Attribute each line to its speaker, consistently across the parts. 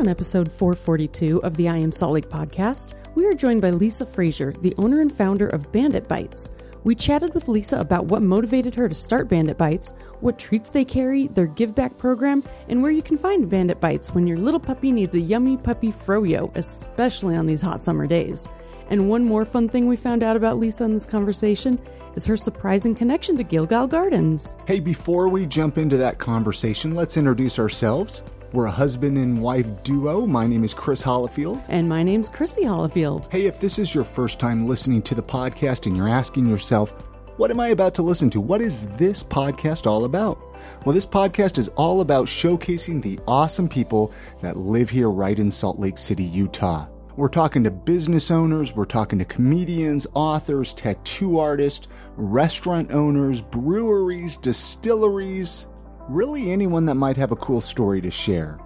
Speaker 1: on episode 442 of the I Am Salt Lake podcast, we are joined by Lisa Frazier, the owner and founder of Bandit Bites. We chatted with Lisa about what motivated her to start Bandit Bites, what treats they carry, their give back program, and where you can find Bandit Bites when your little puppy needs a yummy puppy froyo, especially on these hot summer days. And one more fun thing we found out about Lisa in this conversation is her surprising connection to Gilgal Gardens.
Speaker 2: Hey, before we jump into that conversation, let's introduce ourselves. We're a husband and wife duo. My name is Chris Hollifield.
Speaker 1: And my name's Chrissy Hollifield.
Speaker 2: Hey, if this is your first time listening to the podcast and you're asking yourself, what am I about to listen to? What is this podcast all about? Well, this podcast is all about showcasing the awesome people that live here right in Salt Lake City, Utah. We're talking to business owners, we're talking to comedians, authors, tattoo artists, restaurant owners, breweries, distilleries, really anyone that might have a cool story to share.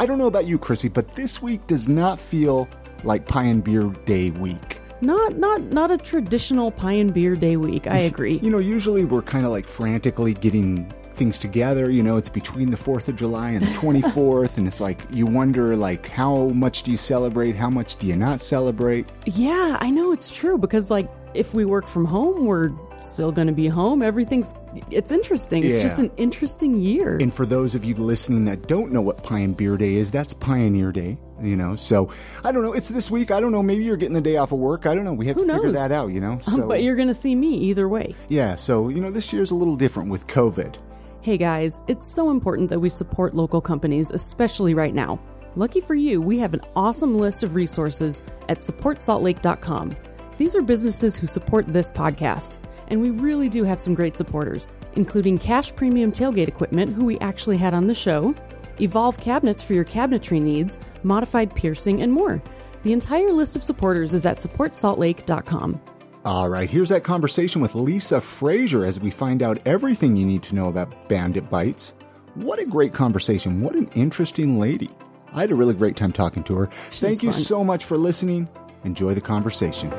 Speaker 2: I don't know about you, Chrissy, but this week does not feel like Pie and Beer Day week.
Speaker 1: Not not not a traditional pie and beer day week. I agree.
Speaker 2: You know, usually we're kind of like frantically getting things together. You know, it's between the 4th of July and the 24th, and it's like you wonder, like, how much do you celebrate? How much do you not celebrate?
Speaker 1: Yeah, I know it's true because, like, if we work from home, we're still going to be home. Everything's, it's interesting. It's
Speaker 2: Yeah.
Speaker 1: just an interesting year.
Speaker 2: And for those of you listening that don't know what Pie and Beer Day is, that's Pioneer Day. You know, so I don't know. It's this week. I don't know. Maybe you're getting the day off of work. I don't know. We have
Speaker 1: Who
Speaker 2: to figure that out. You know. Um, so
Speaker 1: but you're going to see me either way.
Speaker 2: yeah. So you know, this year's a little different with COVID.
Speaker 1: Hey guys, it's so important that we support local companies, especially right now. Lucky for you, we have an awesome list of resources at supportsaltlake.com. These are businesses who support this podcast, and we really do have some great supporters, including Cash Premium Tailgate Equipment, who we actually had on the show, Evolve Cabinets for your cabinetry needs, Modified Piercing, and more. The entire list of supporters is at supportsaltlake.com.
Speaker 2: All right. Here's that conversation with Lisa Frazier as we find out everything you need to know about Bandit Bites. What a great conversation. What an interesting lady. I had a really great time talking to her. Thank you
Speaker 1: fun.
Speaker 2: so much for listening. Enjoy the conversation.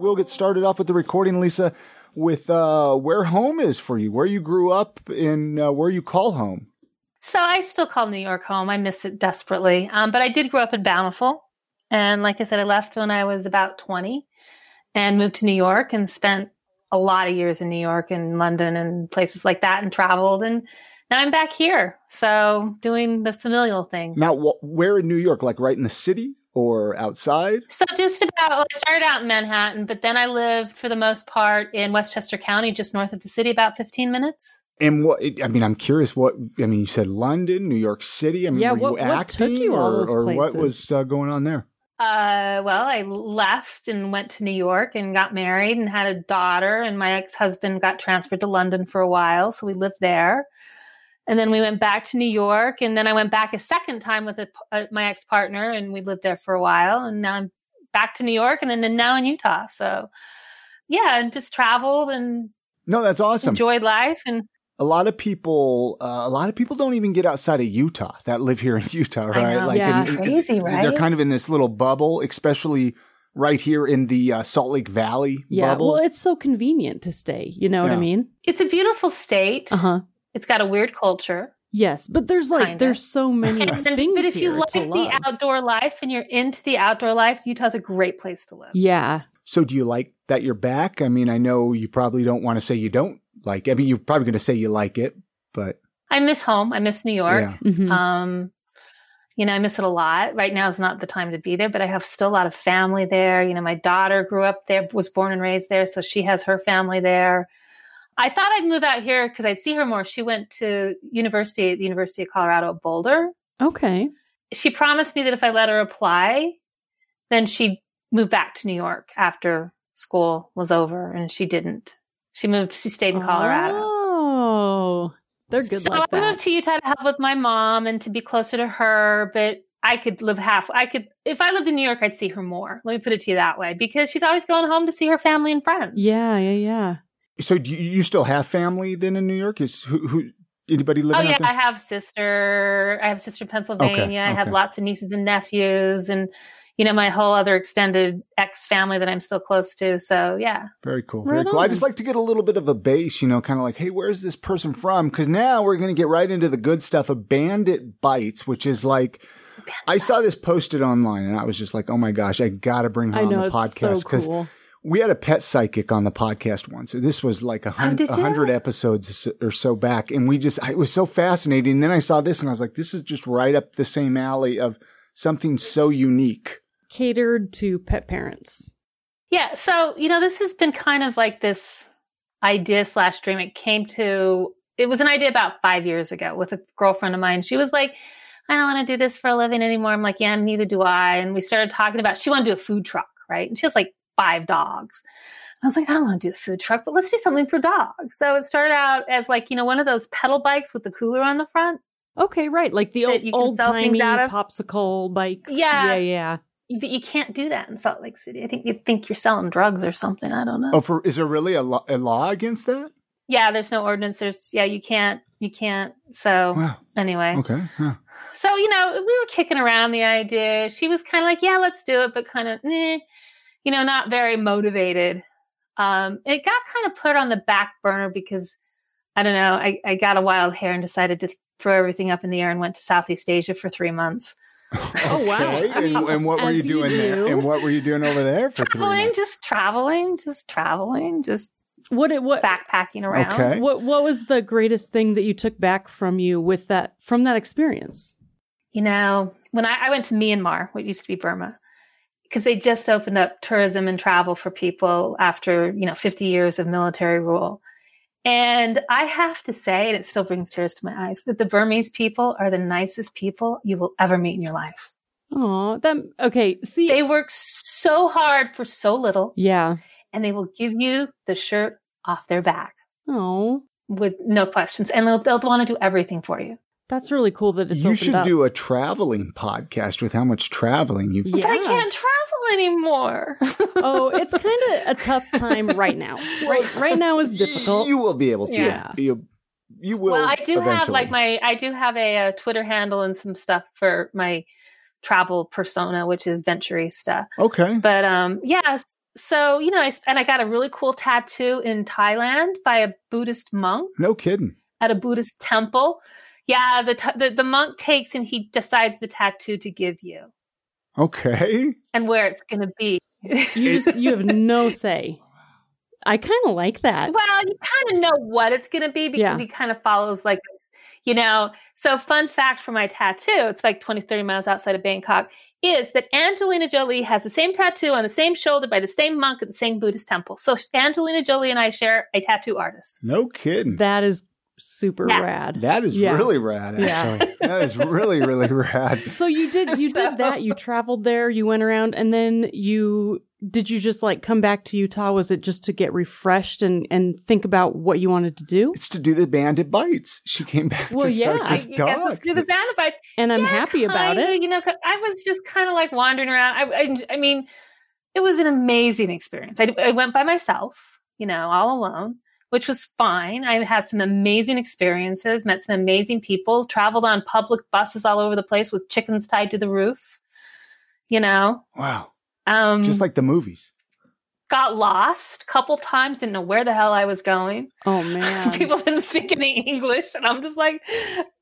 Speaker 2: We'll get started off with the recording, Lisa, with uh, where home is for you, where you grew up, and uh, where you call home.
Speaker 3: So I still call New York home. I miss it desperately. Um, but I did grow up in Bountiful. And like I said, I left when I was about 20 and moved to New York and spent a lot of years in New York and London and places like that and traveled. And now I'm back here. So doing the familial thing.
Speaker 2: Now, wh- where in New York? Like right in the city or outside?
Speaker 3: So just about, I started out in Manhattan, but then I lived for the most part in Westchester County, just north of the city, about 15 minutes.
Speaker 2: And what, I mean, I'm curious what, I mean, you said London, New York City. I mean,
Speaker 1: Yeah,
Speaker 2: were
Speaker 1: what-
Speaker 2: you
Speaker 1: what
Speaker 2: acting
Speaker 1: took you all
Speaker 2: or,
Speaker 1: those
Speaker 2: or what was uh, going on there?
Speaker 3: Uh, well, I left and went to New York and got married and had a daughter. And my ex husband got transferred to London for a while, so we lived there. And then we went back to New York, and then I went back a second time with a, uh, my ex partner, and we lived there for a while. And now I'm back to New York, and then and now in Utah. So, yeah, and just traveled and
Speaker 2: No, that's awesome.
Speaker 3: enjoyed life. And
Speaker 2: a lot of people, uh, a lot of people don't even get outside of Utah that live here in Utah, right?
Speaker 3: know.
Speaker 1: Yeah.
Speaker 3: It's crazy, right?
Speaker 2: They're kind of in this little bubble, especially right here in the uh, Salt Lake Valley
Speaker 1: Yeah,
Speaker 2: bubble.
Speaker 1: well, it's so convenient to stay. You know what I mean?
Speaker 3: it's a beautiful state.
Speaker 1: Uh huh.
Speaker 3: It's got a weird culture.
Speaker 1: Yes, but there's like
Speaker 3: Kinda.
Speaker 1: there's so many
Speaker 3: And-
Speaker 1: things
Speaker 3: but if you like the
Speaker 1: love.
Speaker 3: outdoor life and you're into the outdoor life, Utah's a great place to live.
Speaker 1: yeah,
Speaker 2: so, do you like that you're back? I mean, I know you probably don't want to say you don't like. I mean, you're probably going to say you like it, but
Speaker 3: I miss home. I miss New York.
Speaker 2: yeah,
Speaker 1: Mhm.
Speaker 3: Um, you know, I miss it a lot. Right now is not the time to be there, but I have still a lot of family there. You know, my daughter grew up there, was born and raised there, so she has her family there. I thought I'd move out here because I'd see her more. She went to university at the University of Colorado at Boulder.
Speaker 1: okay.
Speaker 3: She promised me that if I let her apply, then she'd move back to New York after school was over, and she didn't. She moved. She stayed in Colorado.
Speaker 1: Oh, they're good
Speaker 3: so
Speaker 1: like
Speaker 3: I moved to Utah to help with my mom and to be closer to her, but I could live half. I could, if I lived in New York, I'd see her more. Let me put it to you that way, because she's always going home to see her family and friends.
Speaker 1: yeah, yeah, yeah.
Speaker 2: So, do you, you still have family then in New York? Is who, who anybody
Speaker 3: Oh
Speaker 2: living
Speaker 3: yeah,
Speaker 2: out there?
Speaker 3: I have sister. I have sister in Pennsylvania. I have lots of nieces and nephews, and you know, my whole other extended ex family that I'm still close to. So yeah.
Speaker 2: Very cool. Very
Speaker 1: Right
Speaker 2: cool. I just like to get a little bit of a base, you know, kind of like, hey, where's this person from? Because now we're going to get right into the good stuff of Bandit Bites, which is like, I saw this posted online and I was just like, oh my gosh, I got to bring her
Speaker 1: I
Speaker 2: on
Speaker 1: know
Speaker 2: the
Speaker 1: it's
Speaker 2: podcast
Speaker 1: so
Speaker 2: because
Speaker 1: cool.
Speaker 2: We had a pet psychic on the podcast once. So this was like a hun- oh,
Speaker 3: did
Speaker 2: a
Speaker 3: you?
Speaker 2: hundred episodes or so back. And we just, it was so fascinating. And then I saw this and I was like, this is just right up the same alley of something so unique.
Speaker 1: Catered to pet parents.
Speaker 3: Yeah. So, you know, this has been kind of like this idea slash dream. It came to, it was an idea about five years ago with a girlfriend of mine. She was like, I don't want to do this for a living anymore. I'm like, yeah, neither do I. And we started talking about, she wanted to do a food truck, right? And she was like five dogs. I was like, I don't want to do a food truck, but let's do something for dogs. So it started out as like, you know, one of those pedal bikes with the cooler on the front.
Speaker 1: Okay, right. Like the old old
Speaker 3: sell
Speaker 1: timey
Speaker 3: out of?
Speaker 1: popsicle bikes.
Speaker 3: Yeah.
Speaker 1: Yeah, yeah.
Speaker 3: But you can't do that in Salt Lake City. I think you think you're selling drugs or something. I don't know.
Speaker 2: Oh, for, is there really a, lo- a law against that?
Speaker 3: Yeah, there's no ordinance. There's yeah, you can't you can't. So
Speaker 2: Wow.
Speaker 3: anyway,
Speaker 2: Okay. Huh.
Speaker 3: so you know, we were kicking around the idea. She was kind of like, yeah, let's do it, but kind of, eh, you know, not very motivated. Um, it got kind of put on the back burner because I don't know. I, I got a wild hair and decided to throw everything up in the air and went to Southeast Asia for three months.
Speaker 1: Oh, wow.
Speaker 2: Okay.
Speaker 1: I mean,
Speaker 2: and, and what were you
Speaker 1: as you
Speaker 2: doing there? And what were you doing over there for three
Speaker 3: Traveling,
Speaker 2: months?
Speaker 3: just traveling, just traveling, just
Speaker 1: What it what
Speaker 3: backpacking around.
Speaker 2: Okay.
Speaker 1: what what was the greatest thing that you took back from you with that from that experience?
Speaker 3: You know, when I, I went to Myanmar, what used to be Burma, because they just opened up tourism and travel for people after, you know, 50 years of military rule. And I have to say, and it still brings tears to my eyes, that the Burmese people are the nicest people you will ever meet in your life.
Speaker 1: Oh, that okay. See,
Speaker 3: They work so hard for so little,
Speaker 1: yeah.
Speaker 3: and they will give you the shirt off their back
Speaker 1: Oh,
Speaker 3: with no questions. And they'll, they'll want to do everything for you.
Speaker 1: That's really cool that it's
Speaker 2: you should
Speaker 1: up.
Speaker 2: do a traveling podcast with how much traveling you've
Speaker 1: Yeah.
Speaker 3: But I can't travel anymore.
Speaker 1: oh, it's kind of a tough time right now. Right, right now is difficult.
Speaker 2: You will be able to.
Speaker 1: Yeah.
Speaker 2: You, you will.
Speaker 3: well, I do have like my I do have a, uh Twitter handle and some stuff for my travel persona, which is Venturista.
Speaker 2: Okay.
Speaker 3: But um, yes. So you know, I, s- and I got a really cool tattoo in Thailand by a Buddhist monk
Speaker 2: No kidding.
Speaker 3: at a Buddhist temple. Yeah, the t- the, the monk takes and he decides the tattoo to give you
Speaker 2: Okay.
Speaker 3: and where it's going to be.
Speaker 1: You just you have no say. I kind of like that.
Speaker 3: Well, you kind of know what it's going to be because
Speaker 1: Yeah.
Speaker 3: he kind of follows like, you know. So, fun fact for my tattoo, it's like 20, 30 miles outside of Bangkok, is that Angelina Jolie has the same tattoo on the same shoulder by the same monk at the same Buddhist temple. So, Angelina Jolie and I share a tattoo artist.
Speaker 2: No kidding.
Speaker 1: That is super
Speaker 3: Yeah.
Speaker 1: rad.
Speaker 2: that is
Speaker 1: Yeah.
Speaker 2: really rad.
Speaker 1: Yeah.
Speaker 2: Actually, that is really really rad.
Speaker 1: So you did you
Speaker 3: So-
Speaker 1: did that. You traveled there. You went around, and then you did you just like come back to Utah? Was it just to get refreshed and and think about what you wanted to do?
Speaker 2: It's to do the bandit bites. She came back
Speaker 1: Well,
Speaker 2: to start
Speaker 1: yeah.
Speaker 3: I
Speaker 2: this
Speaker 3: guess
Speaker 2: dog.
Speaker 3: let's do the Vanabites.
Speaker 1: And I'm
Speaker 3: Yeah,
Speaker 1: happy about
Speaker 3: kinda,
Speaker 1: it.
Speaker 3: You know, I was just kind of like wandering around. I, I, I mean, it was an amazing experience. I, I went by myself, you know, all alone, which was fine. I had some amazing experiences, met some amazing people, traveled on public buses all over the place with chickens tied to the roof. You know,
Speaker 2: wow.
Speaker 3: um,
Speaker 2: Just like the movies.
Speaker 3: got lost a couple times, didn't know where the hell I was going.
Speaker 1: Oh man,
Speaker 3: People didn't speak any English, and I'm just like,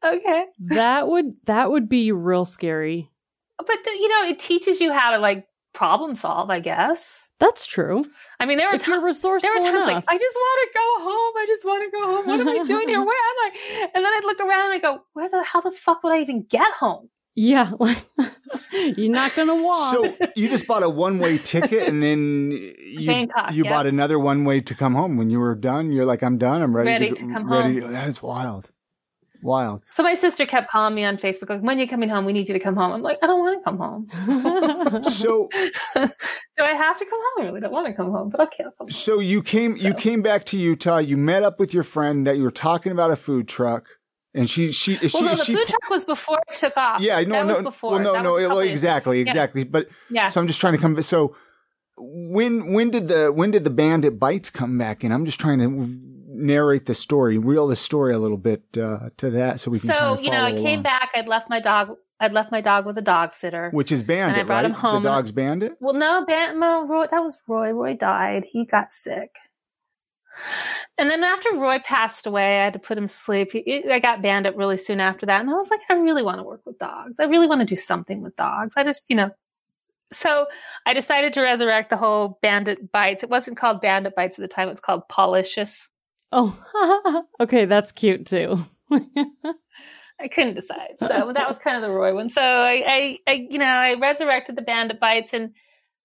Speaker 3: okay.
Speaker 1: that would that would be real scary.
Speaker 3: But the, you know, it teaches you how to like problem solve, I guess.
Speaker 1: That's true.
Speaker 3: I mean, there were
Speaker 1: you're
Speaker 3: times.
Speaker 1: resourceful
Speaker 3: There were times like. I just want to go home. I just want to go home. What am I doing here? Where am I? And then I'd look around and I go, where the how the fuck would I even get home?
Speaker 1: yeah, like you're not gonna walk.
Speaker 2: So you just bought a one way ticket and then you,
Speaker 3: Bangkok,
Speaker 2: you
Speaker 3: yeah.
Speaker 2: bought another one way to come home. When you were done, you're like, I'm done. I'm ready,
Speaker 3: Ready
Speaker 2: to,
Speaker 3: to come
Speaker 2: ready
Speaker 3: home.
Speaker 2: That is wild. Wild.
Speaker 3: So my sister kept calling me on Facebook, like, when are you coming home? We need you to come home. I'm like, I don't want to come home.
Speaker 2: So
Speaker 3: Do I have to come home? I really don't want to come home, but okay, I'll come home.
Speaker 2: so you came you came back to Utah. You met up with your friend that you were talking about a food truck, and she she is
Speaker 3: Well,
Speaker 2: she,
Speaker 3: no, the
Speaker 2: she
Speaker 3: food truck was before it took off.
Speaker 2: yeah no
Speaker 3: that
Speaker 2: no
Speaker 3: was before.
Speaker 2: well no
Speaker 3: That
Speaker 2: no it-
Speaker 3: probably-
Speaker 2: exactly exactly but
Speaker 3: Yeah.
Speaker 2: so I'm just trying to come so when when did the when did the bandit bites come back and I'm just trying to narrate the story, reel the story a little bit uh, to that, so we can.
Speaker 3: So you know, I came back. I'd left my dog. I'd left my dog with a dog sitter,
Speaker 2: which is Bandit, and I brought right? him home. The dog's Bandit.
Speaker 3: Well, no, Bandit. No, Roy. That was Roy. Roy died. He got sick. And then after Roy passed away, I had to put him to sleep. He, I got Bandit really soon after that, and I was like, I really want to work with dogs. I really want to do something with dogs. I just, you know, so I decided to resurrect the whole Bandit Bites. It wasn't called Bandit Bites at the time; it was called Pawlicious.
Speaker 1: Oh, okay, that's cute too.
Speaker 3: I couldn't decide, so that was kind of the Roy one. So I, I, I, you know, I resurrected the Bandit Bites and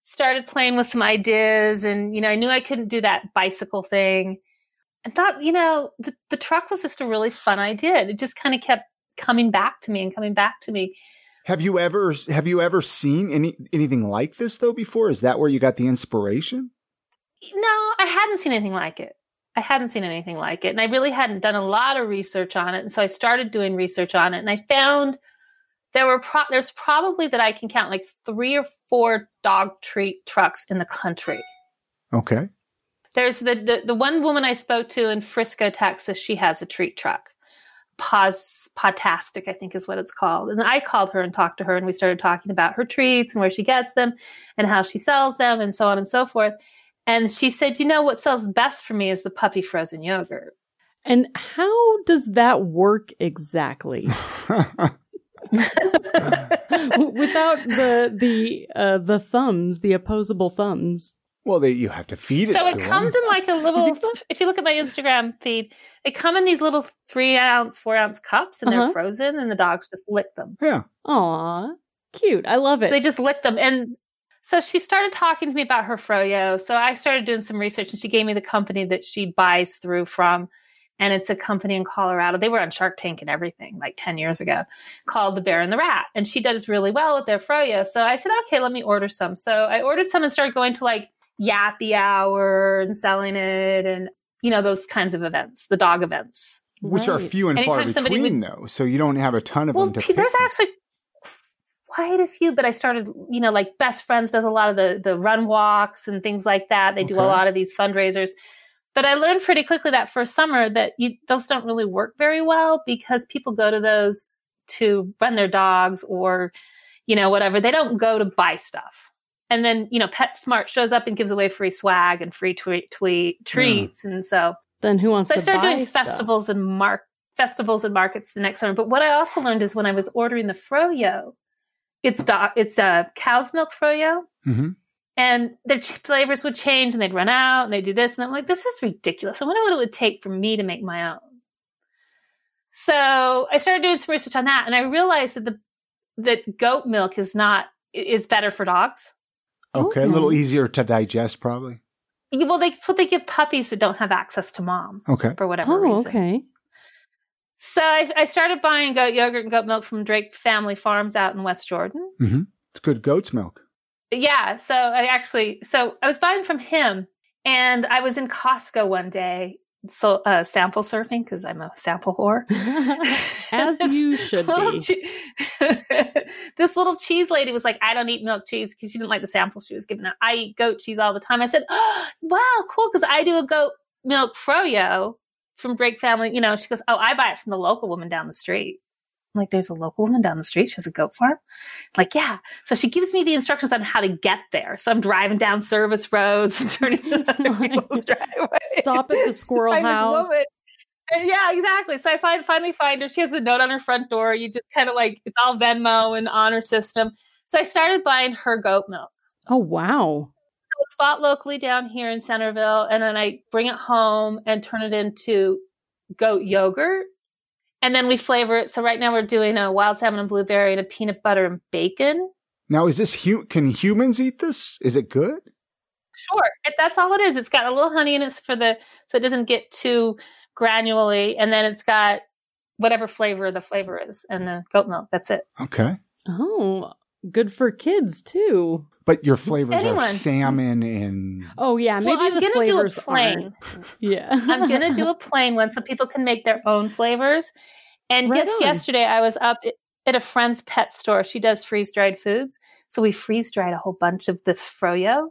Speaker 3: started playing with some ideas, and you know, I knew I couldn't do that bicycle thing, and thought, you know, the, the truck was just a really fun idea. It just kind of kept coming back to me and coming back to me.
Speaker 2: Have you ever have you ever seen any anything like this though before? Is that where you got the inspiration?
Speaker 3: No, I hadn't seen anything like it. I hadn't seen anything like it, and I really hadn't done a lot of research on it. And so I started doing research on it, and I found there were pro- there's probably that I can count like three or four dog treat trucks in the country.
Speaker 2: Okay.
Speaker 3: There's the, the the one woman I spoke to in Frisco, Texas. She has a treat truck. Pos Potastic, I think is what it's called. And I called her and talked to her, and we started talking about her treats and where she gets them and how she sells them and so on and so forth. And she said, You know, what sells best for me is the puppy frozen yogurt.
Speaker 1: And how does that work exactly? Without the the uh, the thumbs, the opposable thumbs.
Speaker 2: Well, they, you have to feed it.
Speaker 3: So it comes
Speaker 2: them.
Speaker 3: in like a little. If you look at my Instagram feed, they come in these little three ounce, four ounce cups, and uh-huh. they're frozen, and the dogs just lick them.
Speaker 2: Yeah.
Speaker 1: Aw, cute. I love it.
Speaker 3: So they just lick them, and so she started talking to me about her froyo. So I started doing some research, and she gave me the company that she buys through from, and it's a company in Colorado. They were on Shark Tank and everything like ten years ago, called the Bear and the Rat, and she does really well with their froyo. So I said, okay, let me order some. So I ordered some and started going to like yappy hour and selling it and you know those kinds of events the dog events
Speaker 2: which right. are few and Anytime far between would, though so you don't have a ton of well, them
Speaker 3: there's from. actually quite a few but i started you know like best friends does a lot of the the run walks and things like that they okay. do a lot of these fundraisers but i learned pretty quickly that first summer that you, those don't really work very well because people go to those to run their dogs or you know whatever they don't go to buy stuff and then you know PetSmart shows up and gives away free swag and free tweet, tweet treats, and so
Speaker 1: then who wants to
Speaker 3: so
Speaker 1: to?
Speaker 3: I started doing
Speaker 1: stuff?
Speaker 3: festivals and mark festivals and markets the next summer. But what I also learned is when I was ordering the froyo, it's do- it's a cow's milk froyo. Mm-hmm. And their flavors would change and they'd run out and they'd do this. And I'm like, this is ridiculous. I wonder what it would take for me to make my own. So I started doing some research on that and I realized that the that goat milk is not is better for dogs.
Speaker 2: Okay, a little easier to digest, probably.
Speaker 3: Yeah, Well, they, it's what they give puppies that don't have access to mom.
Speaker 2: Okay.
Speaker 3: For whatever
Speaker 1: oh,
Speaker 3: reason.
Speaker 1: okay.
Speaker 3: So I, I, started buying goat yogurt and goat milk from Drake Family Farms out in West Jordan.
Speaker 2: Mm-hmm. It's good goat's milk.
Speaker 3: Yeah. So I actually, so I was buying from him, and I was in Costco one day so uh, sample surfing because I'm a sample whore.
Speaker 1: As you should be.
Speaker 3: Che- this little cheese lady was like, "I don't eat milk cheese because she didn't like the samples she was giving out. I eat goat cheese all the time." I said, oh, "Wow, cool!" Because I do a goat milk froyo from Drake Family. You know, she goes, "Oh, I buy it from the local woman down the street." I'm like, there's a local woman down the street. She has a goat farm. I'm like, yeah. So she gives me the instructions on how to get there. So I'm driving down service roads and turning other people's driveways.
Speaker 1: Stop at the squirrel house.
Speaker 3: And yeah, exactly. So I find, finally find her. She has a note on her front door. You just kind of like, it's all Venmo and honor system. So I started buying her goat milk.
Speaker 1: Oh, wow.
Speaker 3: So it's bought locally down here in Centerville. And then I bring it home and turn it into goat yogurt and then we flavor it. So right now we're doing a wild salmon and blueberry and a peanut butter and bacon.
Speaker 2: Now, is this hu- can humans eat this? Is it good?
Speaker 3: Sure, it, that's all it is. It's got a little honey in it for the so it doesn't get too granularly, and then it's got whatever flavor the flavor is, and the goat milk. That's it.
Speaker 2: Okay.
Speaker 1: Oh, good for kids too.
Speaker 2: But your flavors Anyone. are salmon and
Speaker 1: oh yeah, maybe
Speaker 3: well, I'm
Speaker 1: the
Speaker 3: gonna
Speaker 1: flavors
Speaker 3: do a plain.
Speaker 1: yeah,
Speaker 3: I'm gonna do a plain one so people can make their own flavors. And right just on. yesterday, I was up at a friend's pet store. She does freeze dried foods, so we freeze dried a whole bunch of this froyo.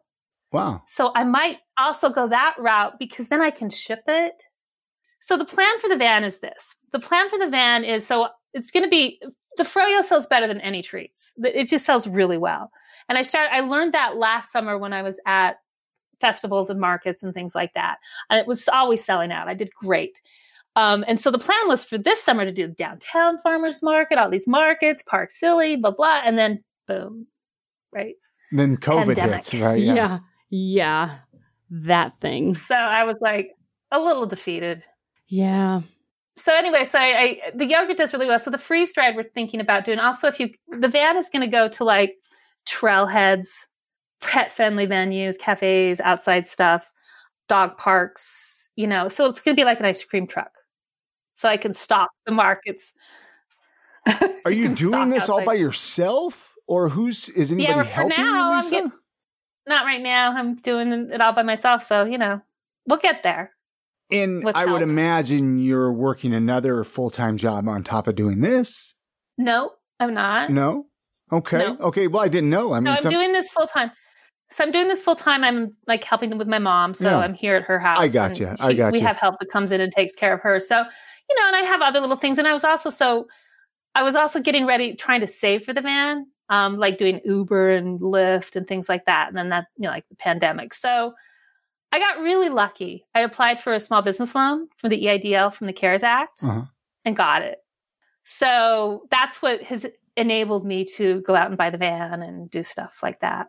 Speaker 2: Wow!
Speaker 3: So I might also go that route because then I can ship it. So the plan for the van is this. The plan for the van is so it's going to be the froyo sells better than any treats. It just sells really well. And I started I learned that last summer when I was at festivals and markets and things like that. And it was always selling out. I did great. Um, and so the plan was for this summer to do the downtown farmers market, all these markets, Park Silly, blah blah, and then boom, right?
Speaker 2: And then COVID
Speaker 3: Pandemic.
Speaker 2: hits, right?
Speaker 1: Yeah. yeah. That thing.
Speaker 3: So I was like a little defeated.
Speaker 1: Yeah.
Speaker 3: So anyway, so I, I the yogurt does really well. So the freeze dried we're thinking about doing. Also, if you the van is going to go to like trailheads, pet friendly venues, cafes, outside stuff, dog parks. You know, so it's going to be like an ice cream truck. So I can stop the markets.
Speaker 2: Are you doing this all by yourself, or who's is anybody
Speaker 3: well,
Speaker 2: helping
Speaker 3: now,
Speaker 2: you, Lisa?
Speaker 3: Not right now. I'm doing it all by myself. So you know, we'll get there.
Speaker 2: And I would imagine you're working another full time job on top of doing this.
Speaker 3: No, I'm not.
Speaker 2: No, okay,
Speaker 3: No.
Speaker 2: okay. Well, I didn't know. I mean,
Speaker 3: no, I'm
Speaker 2: some-
Speaker 3: doing this full time. So I'm doing this full time. I'm like helping with my mom. So
Speaker 2: Yeah.
Speaker 3: I'm here at her house.
Speaker 2: I
Speaker 3: got
Speaker 2: gotcha. I
Speaker 3: she-
Speaker 2: gotcha.
Speaker 3: We have help that comes in and takes care of her. So, you know, and I have other little things. And I was also so I was also getting ready, trying to save for the van, um, like doing Uber and Lyft and things like that. And then that, you know, like the pandemic. So I got really lucky. I applied for a small business loan from the EIDL from the CARES Act
Speaker 2: Uh-huh.
Speaker 3: and got it. So that's what has enabled me to go out and buy the van and do stuff like that.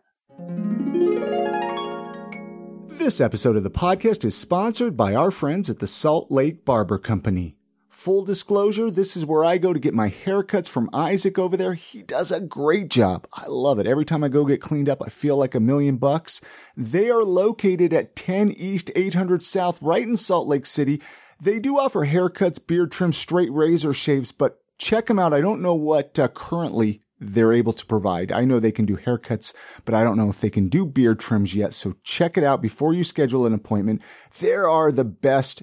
Speaker 2: This episode of the podcast is sponsored by our friends at the Salt Lake Barber Company. Full disclosure, this is where I go to get my haircuts from Isaac over there. He does a great job. I love it. Every time I go get cleaned up, I feel like a million bucks. They are located at 10 East 800 South, right in Salt Lake City. They do offer haircuts, beard trims, straight razor shaves, but check them out. I don't know what uh, currently they're able to provide. I know they can do haircuts, but I don't know if they can do beard trims yet. So check it out before you schedule an appointment. There are the best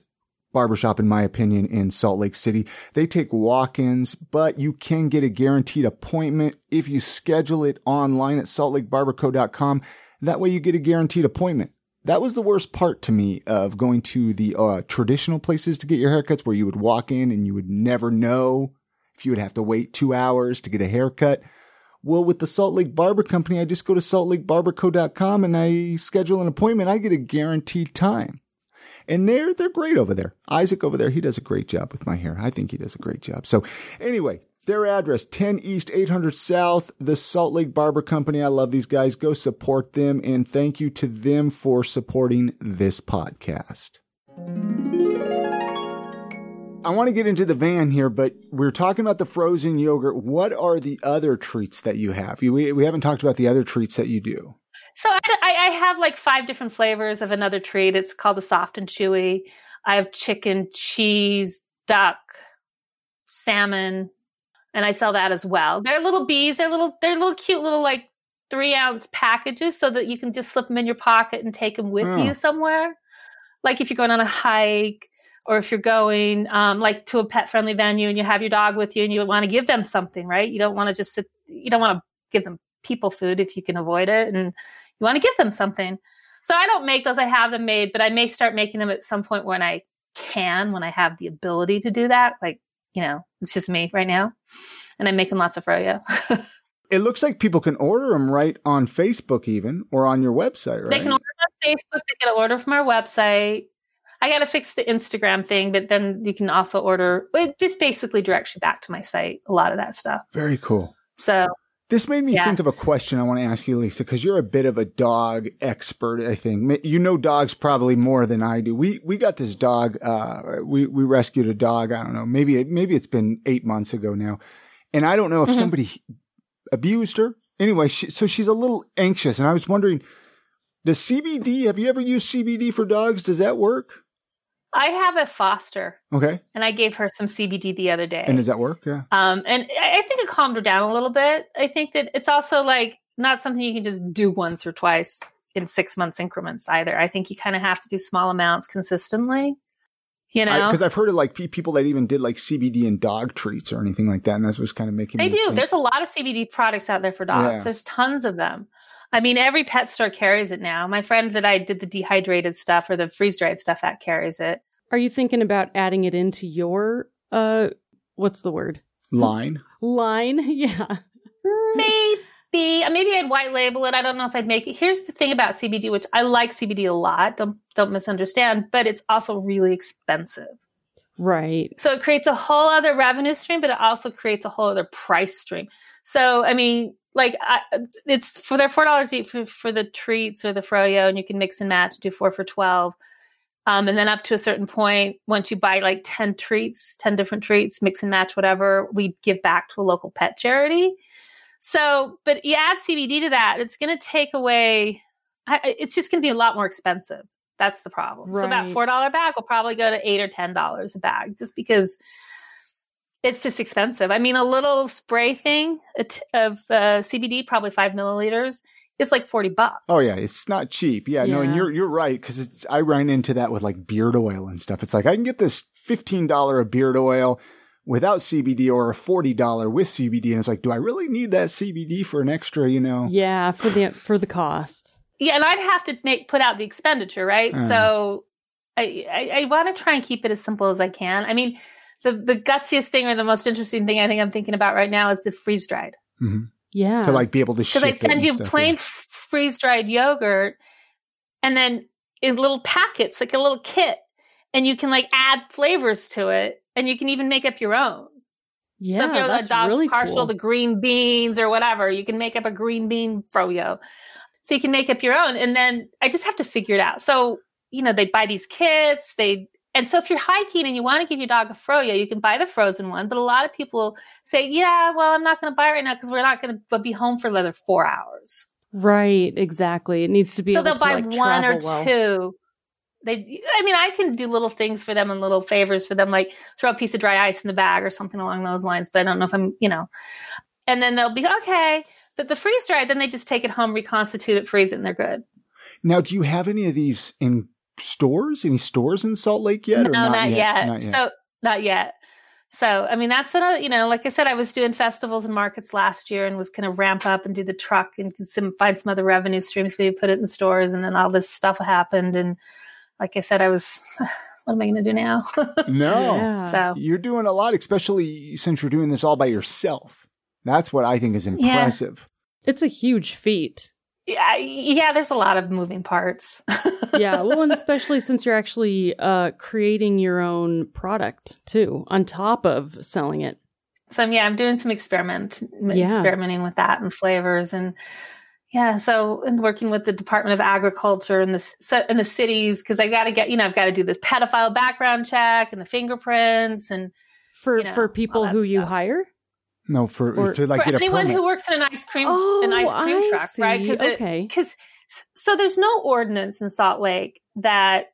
Speaker 2: barbershop, in my opinion, in Salt Lake City. They take walk-ins, but you can get a guaranteed appointment if you schedule it online at saltlakebarberco.com. That way you get a guaranteed appointment. That was the worst part to me of going to the uh, traditional places to get your haircuts where you would walk in and you would never know if you would have to wait two hours to get a haircut. Well, with the Salt Lake Barber Company, I just go to saltlakebarberco.com and I schedule an appointment. I get a guaranteed time. And they're, they're great over there. Isaac over there, he does a great job with my hair. I think he does a great job. So anyway, their address, 10 East 800 South, the Salt Lake Barber Company. I love these guys. Go support them. And thank you to them for supporting this podcast. I want to get into the van here, but we're talking about the frozen yogurt. What are the other treats that you have? We, we haven't talked about the other treats that you do.
Speaker 3: So I, I, I have like five different flavors of another treat. It's called the soft and chewy. I have chicken, cheese, duck, salmon, and I sell that as well. They're little bees. They're little. They're little cute little like three ounce packages, so that you can just slip them in your pocket and take them with you somewhere. Like if you're going on a hike, or if you're going um, like to a pet friendly venue and you have your dog with you and you want to give them something, right? You don't want to just sit. You don't want to give them people food if you can avoid it, and you want to give them something. So I don't make those. I have them made, but I may start making them at some point when I can, when I have the ability to do that. Like, you know, it's just me right now. And I'm making lots of froyo.
Speaker 2: It looks like people can order them right on Facebook, even or on your website, right?
Speaker 3: They can order on Facebook. They can order from our website. I got to fix the Instagram thing, but then you can also order. It just basically directs you back to my site. A lot of that stuff.
Speaker 2: Very cool.
Speaker 3: So
Speaker 2: This made me
Speaker 3: Yeah.
Speaker 2: think of a question I want to ask you, Lisa, because you're a bit of a dog expert. I think you know dogs probably more than I do. We we got this dog. Uh, we we rescued a dog. I don't know. Maybe it, maybe it's been eight months ago now, and I don't know if
Speaker 3: Mhm.
Speaker 2: somebody abused her. Anyway, she, so she's a little anxious, and I was wondering, does CBD? Have you ever used CBD for dogs? Does that work?
Speaker 3: I have a foster,
Speaker 2: Okay,
Speaker 3: and I gave her some CBD the other day.
Speaker 2: and does that work? Yeah.
Speaker 3: Um, and I think it calmed her down a little bit. I think that it's also like not something you can just do once or twice in six months increments either. I think you kind of have to do small amounts consistently. You know,
Speaker 2: Because I've heard of like people that even did like CBD and dog treats or anything like that, and that's what's kind of making
Speaker 3: they do.
Speaker 2: think-
Speaker 3: There's a lot of CBD products out there for dogs.
Speaker 2: Yeah.
Speaker 3: There's tons of them. I mean, every pet store carries it now. My friend that I did the dehydrated stuff or the freeze dried stuff at carries it.
Speaker 1: Are you thinking about adding it into your uh what's the word?
Speaker 2: Line.
Speaker 1: Line? Yeah.
Speaker 3: Maybe, maybe I'd white label it. I don't know if I'd make it. Here's the thing about CBD, which I like CBD a lot. Don't don't misunderstand, but it's also really expensive.
Speaker 1: Right.
Speaker 3: So it creates a whole other revenue stream, but it also creates a whole other price stream. So I mean, like I, it's for their four dollars each for, for the treats or the froyo, and you can mix and match do four for twelve. Um, and then up to a certain point, once you buy like 10 treats, 10 different treats, mix and match, whatever, we give back to a local pet charity. So, but you add CBD to that, it's going to take away, it's just going to be a lot more expensive. That's the problem. So that $4 bag will probably go to eight or $10 a bag just because it's just expensive. I mean, a little spray thing of uh, CBD, probably five milliliters, is like 40 bucks.
Speaker 2: Oh yeah, it's not cheap. Yeah, no, and you're you're right because it's I ran into that with like beard oil and stuff. It's like I can get this fifteen dollar a beard oil without CBD or a forty dollar with CBD, and it's like, do I really need that CBD for an extra? You know?
Speaker 1: Yeah, for the for the cost.
Speaker 3: Yeah, and I'd have to make put out the expenditure, right?
Speaker 2: Uh.
Speaker 3: So I I, I want to try and keep it as simple as I can. I mean, the the gutsiest thing or the most interesting thing I think I'm thinking about right now is the freeze dried
Speaker 2: Mhm.
Speaker 1: Yeah.
Speaker 2: To like be able to
Speaker 3: because I send you
Speaker 2: stuff,
Speaker 3: plain
Speaker 2: yeah.
Speaker 3: freeze dried yogurt, and then in little packets, like a little kit, and you can like add flavors to it, and you can even make up your own.
Speaker 1: yeah,
Speaker 3: so if you're a
Speaker 1: that's
Speaker 3: dog's
Speaker 1: really
Speaker 3: partial
Speaker 1: cool.
Speaker 3: to green beans or whatever, you can make up a green bean froyo. So you can make up your own. And then I just have to figure it out. So, you know, they buy these kits, they and so if you're hiking and you want to give your dog a froyo, you can buy the frozen one. But a lot of people say, Yeah, well, I'm not gonna buy it right now because we're not gonna be home for another four hours.
Speaker 1: Right, exactly. It needs to be
Speaker 3: so they'll
Speaker 1: to
Speaker 3: buy
Speaker 1: like,
Speaker 3: one or
Speaker 1: well.
Speaker 3: two. They, I mean, I can do little things for them and little favors for them, like throw a piece of dry ice in the bag or something along those lines. But I don't know if I'm, you know, and then they'll be okay. But the freeze dried, then they just take it home, reconstitute it, freeze it, and they're good.
Speaker 2: Now, do you have any of these in stores? Any stores in Salt Lake yet? or
Speaker 3: no, not, yet.
Speaker 2: Not yet.
Speaker 3: So not yet. So I mean, that's another. You know, like I said, I was doing festivals and markets last year and was going to ramp up and do the truck and some, find some other revenue streams, maybe put it in stores, and then all this stuff happened. And like I said, I was. What am I going to do now?
Speaker 2: no.
Speaker 1: Yeah.
Speaker 3: so
Speaker 2: You're doing a lot, especially since you're doing this all by yourself. That's what I think is impressive. Yeah.
Speaker 1: It's a huge feat.
Speaker 3: yeah, yeah, there's a lot of moving parts.
Speaker 1: Yeah, well, and especially since you're actually uh, creating your own product too, on top of selling it.
Speaker 3: so yeah, I'm doing some experiment
Speaker 1: Yeah.
Speaker 3: experimenting with that and flavors and yeah. So and working with the Department of Agriculture and the c- in the cities because I got to get you know I've got to do this pedophile background check and the fingerprints and
Speaker 1: For
Speaker 3: You know,
Speaker 1: for people
Speaker 3: that
Speaker 1: who you hire.
Speaker 2: No, for
Speaker 1: Or-
Speaker 2: to like
Speaker 3: for
Speaker 2: get
Speaker 3: anyone
Speaker 2: permit.
Speaker 3: who works in an ice cream
Speaker 1: Oh,
Speaker 3: an ice cream
Speaker 1: I
Speaker 3: truck, right? Because
Speaker 1: Okay.
Speaker 3: because so there's no ordinance in Salt Lake that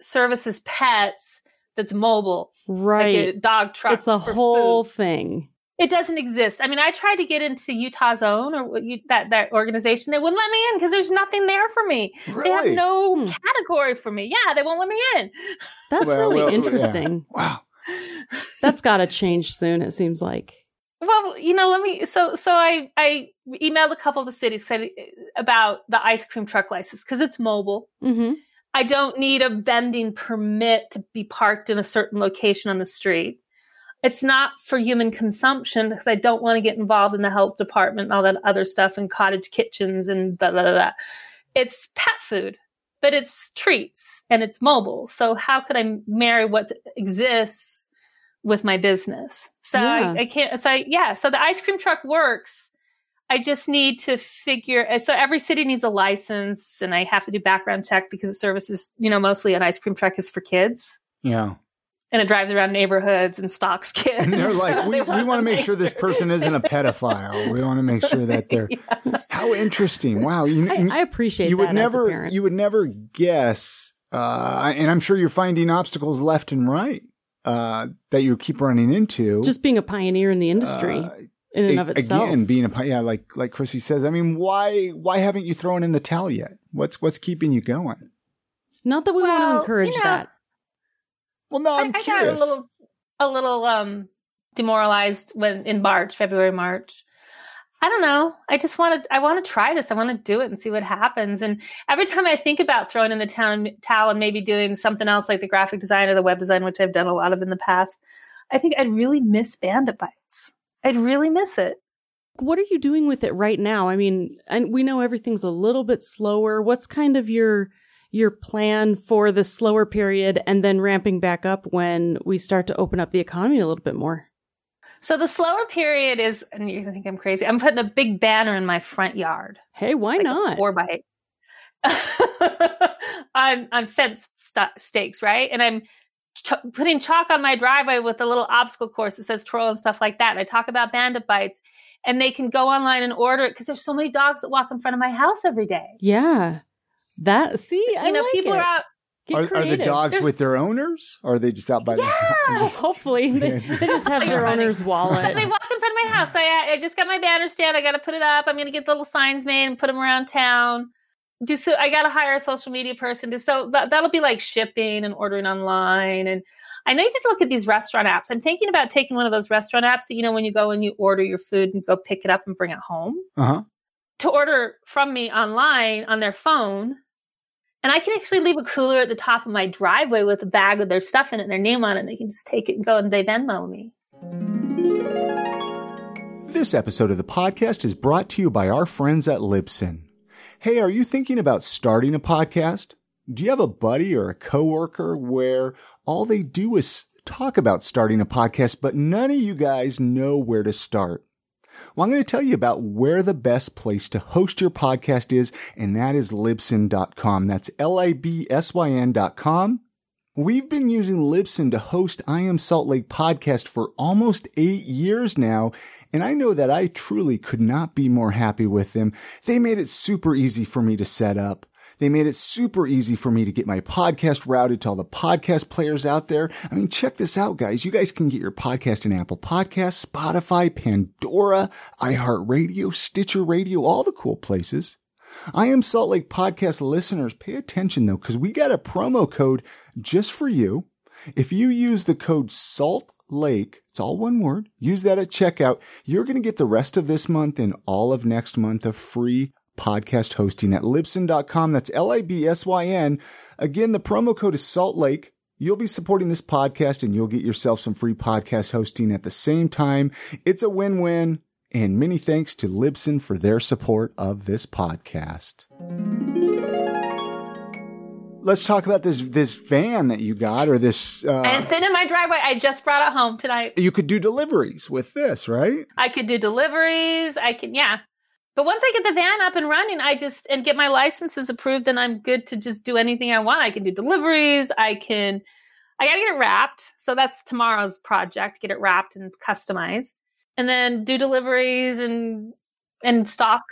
Speaker 3: services pets that's mobile,
Speaker 1: Right.
Speaker 3: like a dog truck.
Speaker 1: it's a
Speaker 3: for
Speaker 1: whole
Speaker 3: food.
Speaker 1: thing.
Speaker 3: It doesn't exist. I mean, I tried to get into Utah's own or you, that that organization. They wouldn't let me in because there's nothing there for me. They have no
Speaker 1: Hmm.
Speaker 3: category for me. Yeah, they won't let me in.
Speaker 1: That's
Speaker 2: Well,
Speaker 1: really
Speaker 2: well, yeah.
Speaker 1: interesting.
Speaker 2: Wow.
Speaker 1: That's got to change soon. It seems like.
Speaker 3: Well, you know, let me. So, so I I emailed a couple of the cities said about the ice cream truck license because it's mobile.
Speaker 1: hmm
Speaker 3: I don't need a vending permit to be parked in a certain location on the street. It's not for human consumption because I don't want to get involved in the health department and all that other stuff and cottage kitchens and da da. da. It's pet food, but it's treats and it's mobile. So how could I marry what exists with my business? So
Speaker 1: Yeah.
Speaker 3: I, I can't. So I, yeah. So the ice cream truck works. I just need to figure. So every city needs a license, and I have to do background check because the service is, you know, mostly an ice cream truck is for kids,
Speaker 2: Yeah.
Speaker 3: and it drives around neighborhoods and stalks kids.
Speaker 2: And they're like, we,
Speaker 3: They
Speaker 2: we want to make sure this person isn't a pedophile. We want to make sure that they're. How interesting! Wow, you,
Speaker 1: I, I appreciate
Speaker 2: you
Speaker 1: that
Speaker 2: would
Speaker 1: as a
Speaker 2: never you would never guess, uh, and I'm sure you're finding obstacles left and right uh, that you keep running into.
Speaker 1: Just being a pioneer in the industry
Speaker 2: Uh,
Speaker 1: in and
Speaker 2: a-
Speaker 1: of itself.
Speaker 2: Again, being a pi- yeah, like like Chrissy says. I mean, why why haven't you thrown in the towel yet? What's what's keeping you going?
Speaker 1: Not that we want to encourage
Speaker 3: you know,
Speaker 1: that.
Speaker 2: Well, no,
Speaker 3: I,
Speaker 2: I'm
Speaker 3: I got
Speaker 2: curious.
Speaker 3: a little, a little um demoralized when in March, February, March. I don't know. I just want to. I want to try this. I want to do it and see what happens. And every time I think about throwing in the town towel and maybe doing something else like the graphic design or the web design, which I've done a lot of in the past, I think I'd really miss Bandit Bites. I'd really miss it.
Speaker 1: What are you doing with it right now? I mean, and we know everything's a little bit slower. What's kind of your your plan for the slower period and then ramping back up when we start to open up the economy a little bit more?
Speaker 3: So the slower period is, and you think I'm crazy. I'm putting a big banner in my front yard.
Speaker 1: Hey, why
Speaker 3: like
Speaker 1: not?
Speaker 3: Four by eight. on on fence st- stakes, right? And I'm ch- putting chalk on my driveway with a little obstacle course that says twirl and stuff like that. And I talk about bandit bites, and they can go online and order it because there's so many dogs that walk in front of my house every day.
Speaker 1: Yeah, that see,
Speaker 3: you
Speaker 1: I
Speaker 3: know,
Speaker 1: like
Speaker 3: people
Speaker 1: it.
Speaker 3: are out.
Speaker 2: Are, are, the dogs
Speaker 3: There's,
Speaker 2: with their owners? Or are they just out by
Speaker 3: yeah.
Speaker 2: the
Speaker 1: Well, hopefully, they, they just have their owner's wallet.
Speaker 3: So they walk in front of my house. I, I just got my banner stand. I got to put it up. I'm going to get the little signs made and put them around town. Do so. I got to hire a social media person to so that, that'll be like shipping and ordering online. And I need to look at these restaurant apps. I'm thinking about taking one of those restaurant apps that you know when you go and you order your food and go pick it up and bring it home.
Speaker 2: Uh huh.
Speaker 3: To order from me online on their phone and I can actually leave a cooler at the top of my driveway with a bag with their stuff in it and their name on it. And they can just take it and go and they Venmo me.
Speaker 2: This episode of the podcast is brought to you by our friends at Libsyn. Hey, are you thinking about starting a podcast? Do you have a buddy or a coworker where all they do is talk about starting a podcast, but none of you guys know where to start? Well, I'm going to tell you about where the best place to host your podcast is, and that is Libsyn.com. That's L-I-B-S-Y-N.com. We've been using Libsyn to host I Am Salt Lake podcast for almost eight years now, and I know that I truly could not be more happy with them. They made it super easy for me to set up. They made it super easy for me to get my podcast routed to all the podcast players out there. I mean, check this out, guys. You guys can get your podcast in Apple Podcasts, Spotify, Pandora, iHeartRadio, Stitcher Radio, all the cool places. I am Salt Lake podcast listeners. Pay attention though, because we got a promo code just for you. If you use the code SALT Lake, it's all one word, use that at checkout. You're going to get the rest of this month and all of next month of free podcast hosting at libsyn.com. That's L-I-B-S-Y-N. Again, the promo code is Salt Lake. You'll be supporting this podcast and you'll get yourself some free podcast hosting at the same time. It's a win-win. And many thanks to Libsyn for their support of this podcast. Let's talk about this this van that you got, or this. Uh,
Speaker 3: and it's sitting in my driveway. I just brought it home tonight.
Speaker 2: You could do deliveries with this, right?
Speaker 3: I could do deliveries. I can, yeah. But once I get the van up and running, I just and get my licenses approved, then I'm good to just do anything I want. I can do deliveries. I can. I got to get it wrapped. So that's tomorrow's project. Get it wrapped and customized and then do deliveries and and stock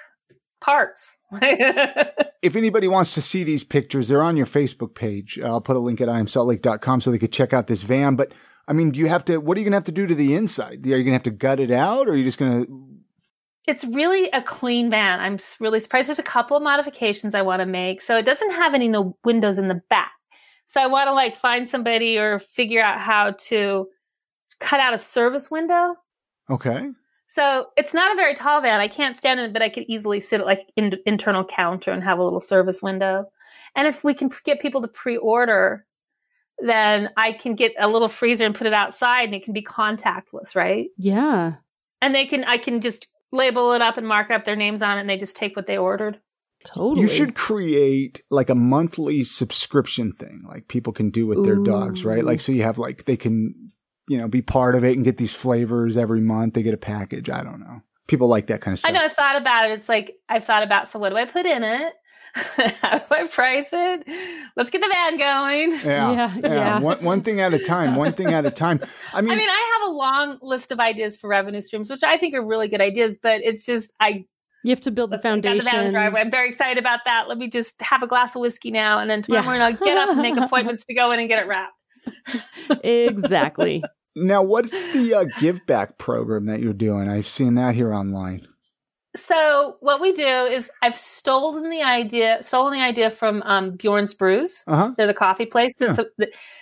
Speaker 3: parts.
Speaker 2: if anybody wants to see these pictures, they're on your Facebook page. Uh, I'll put a link at imsaltlake.com so they could check out this van. But I mean, do you have to, what are you to have to do to the inside? Are you to have to gut it out or are you just to?
Speaker 3: It's really a clean van. I'm really surprised. There's a couple of modifications I want to make. So it doesn't have any no windows in the back. So I want to like find somebody or figure out how to cut out a service window
Speaker 2: Okay.
Speaker 3: So it's not a very tall van. I can't stand in it, but I could easily sit at like in, internal counter and have a little service window. And if we can get people to pre-order, then I can get a little freezer and put it outside, and it can be contactless, right?
Speaker 1: Yeah.
Speaker 3: And they can, I can just label it up and mark up their names on it, and they just take what they ordered.
Speaker 1: Totally.
Speaker 2: You should create like a monthly subscription thing, like people can do with their dogs, right? Like, so you have like, they can, you know, be part of it and get these flavors every month. They get a package. I don't know. People like that kind of stuff.
Speaker 3: I know I've thought about it. It's like I've thought about. So what do I put in it? How do I price it? Let's get the van going.
Speaker 2: Yeah.
Speaker 1: Yeah,
Speaker 2: Yeah.
Speaker 1: yeah.
Speaker 2: One, one thing at a time. One thing at a time. I mean,
Speaker 3: I mean, I have a long list of ideas for revenue streams, which I think are really good ideas, but it's just I
Speaker 1: You have to build the
Speaker 3: Let's the van
Speaker 1: foundation.
Speaker 3: driveway. I'm very excited about that. Let me just have a glass of whiskey now, and then tomorrow
Speaker 1: Yeah.
Speaker 3: morning I'll get up and make appointments to go in and get it wrapped.
Speaker 1: exactly.
Speaker 2: now what's the uh, give back program that you're doing? I've seen that here online.
Speaker 3: So what we do is I've stolen the idea, stolen the idea from um, Bjorn's Brews.
Speaker 2: Uh huh.
Speaker 3: They're the coffee place.
Speaker 2: Yeah.
Speaker 3: So,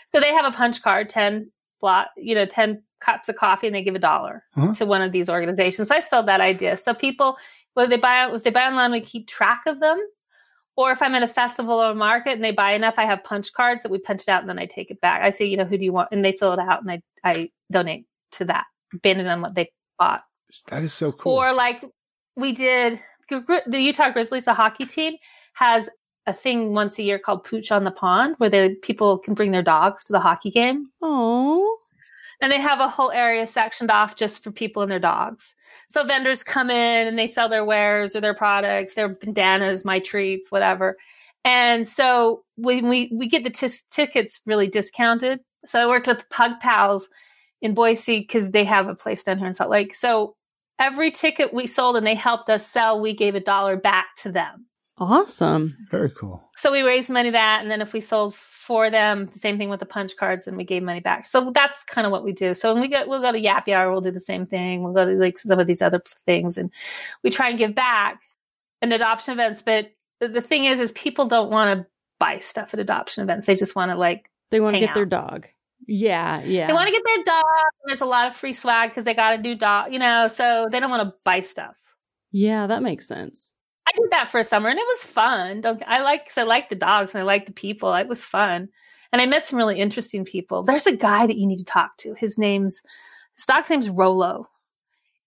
Speaker 3: so they have a punch card, ten block, you know, 10 cups of coffee and they give a dollar
Speaker 2: Uh-huh.
Speaker 3: to one of these organizations. So I stole that idea. So people, whether they buy, if they buy online, we keep track of them. Or if I'm at a festival or a market and they buy enough, I have punch cards that we punch it out and then I take it back. I say, you know, who do you want? And they fill it out and I, I donate to that, depending on what they bought.
Speaker 2: That is so cool.
Speaker 3: Or like we did the Utah Grizzlies, the hockey team has a thing once a year called Pooch on the Pond, where the people can bring their dogs to the hockey game,
Speaker 1: Oh,
Speaker 3: and they have a whole area sectioned off just for people and their dogs. So vendors come in and they sell their wares or their products, their bandanas, my treats, whatever. And so when we we get the t- tickets really discounted. So I worked with Pug Pals in Boise because they have a place down here in Salt Lake. So every ticket we sold and they helped us sell, we gave a dollar back to them.
Speaker 1: awesome.
Speaker 2: Very cool.
Speaker 3: So we raised money that, and then if we sold for them, the same thing with the punch cards, and we gave money back. So that's kind of what we do. So when we go, we'll go to Yap Hour, we'll do the same thing. We'll go to like some of these other things, and we try and give back in adoption events. But the, the thing is, is people don't want to buy stuff at adoption events. They just want to like
Speaker 1: They want to
Speaker 3: Hang
Speaker 1: get their dog. Yeah, yeah.
Speaker 3: they want to get their dog. There's a lot of free swag because they got a new dog, you know. So they don't want to buy stuff.
Speaker 1: yeah, that makes sense.
Speaker 3: I did that for a summer and it was fun. Don't I like cause I like the dogs and I like the people. It was fun. And I met some really interesting people. There's a guy that you need to talk to. His name's his dog's name's Rolo.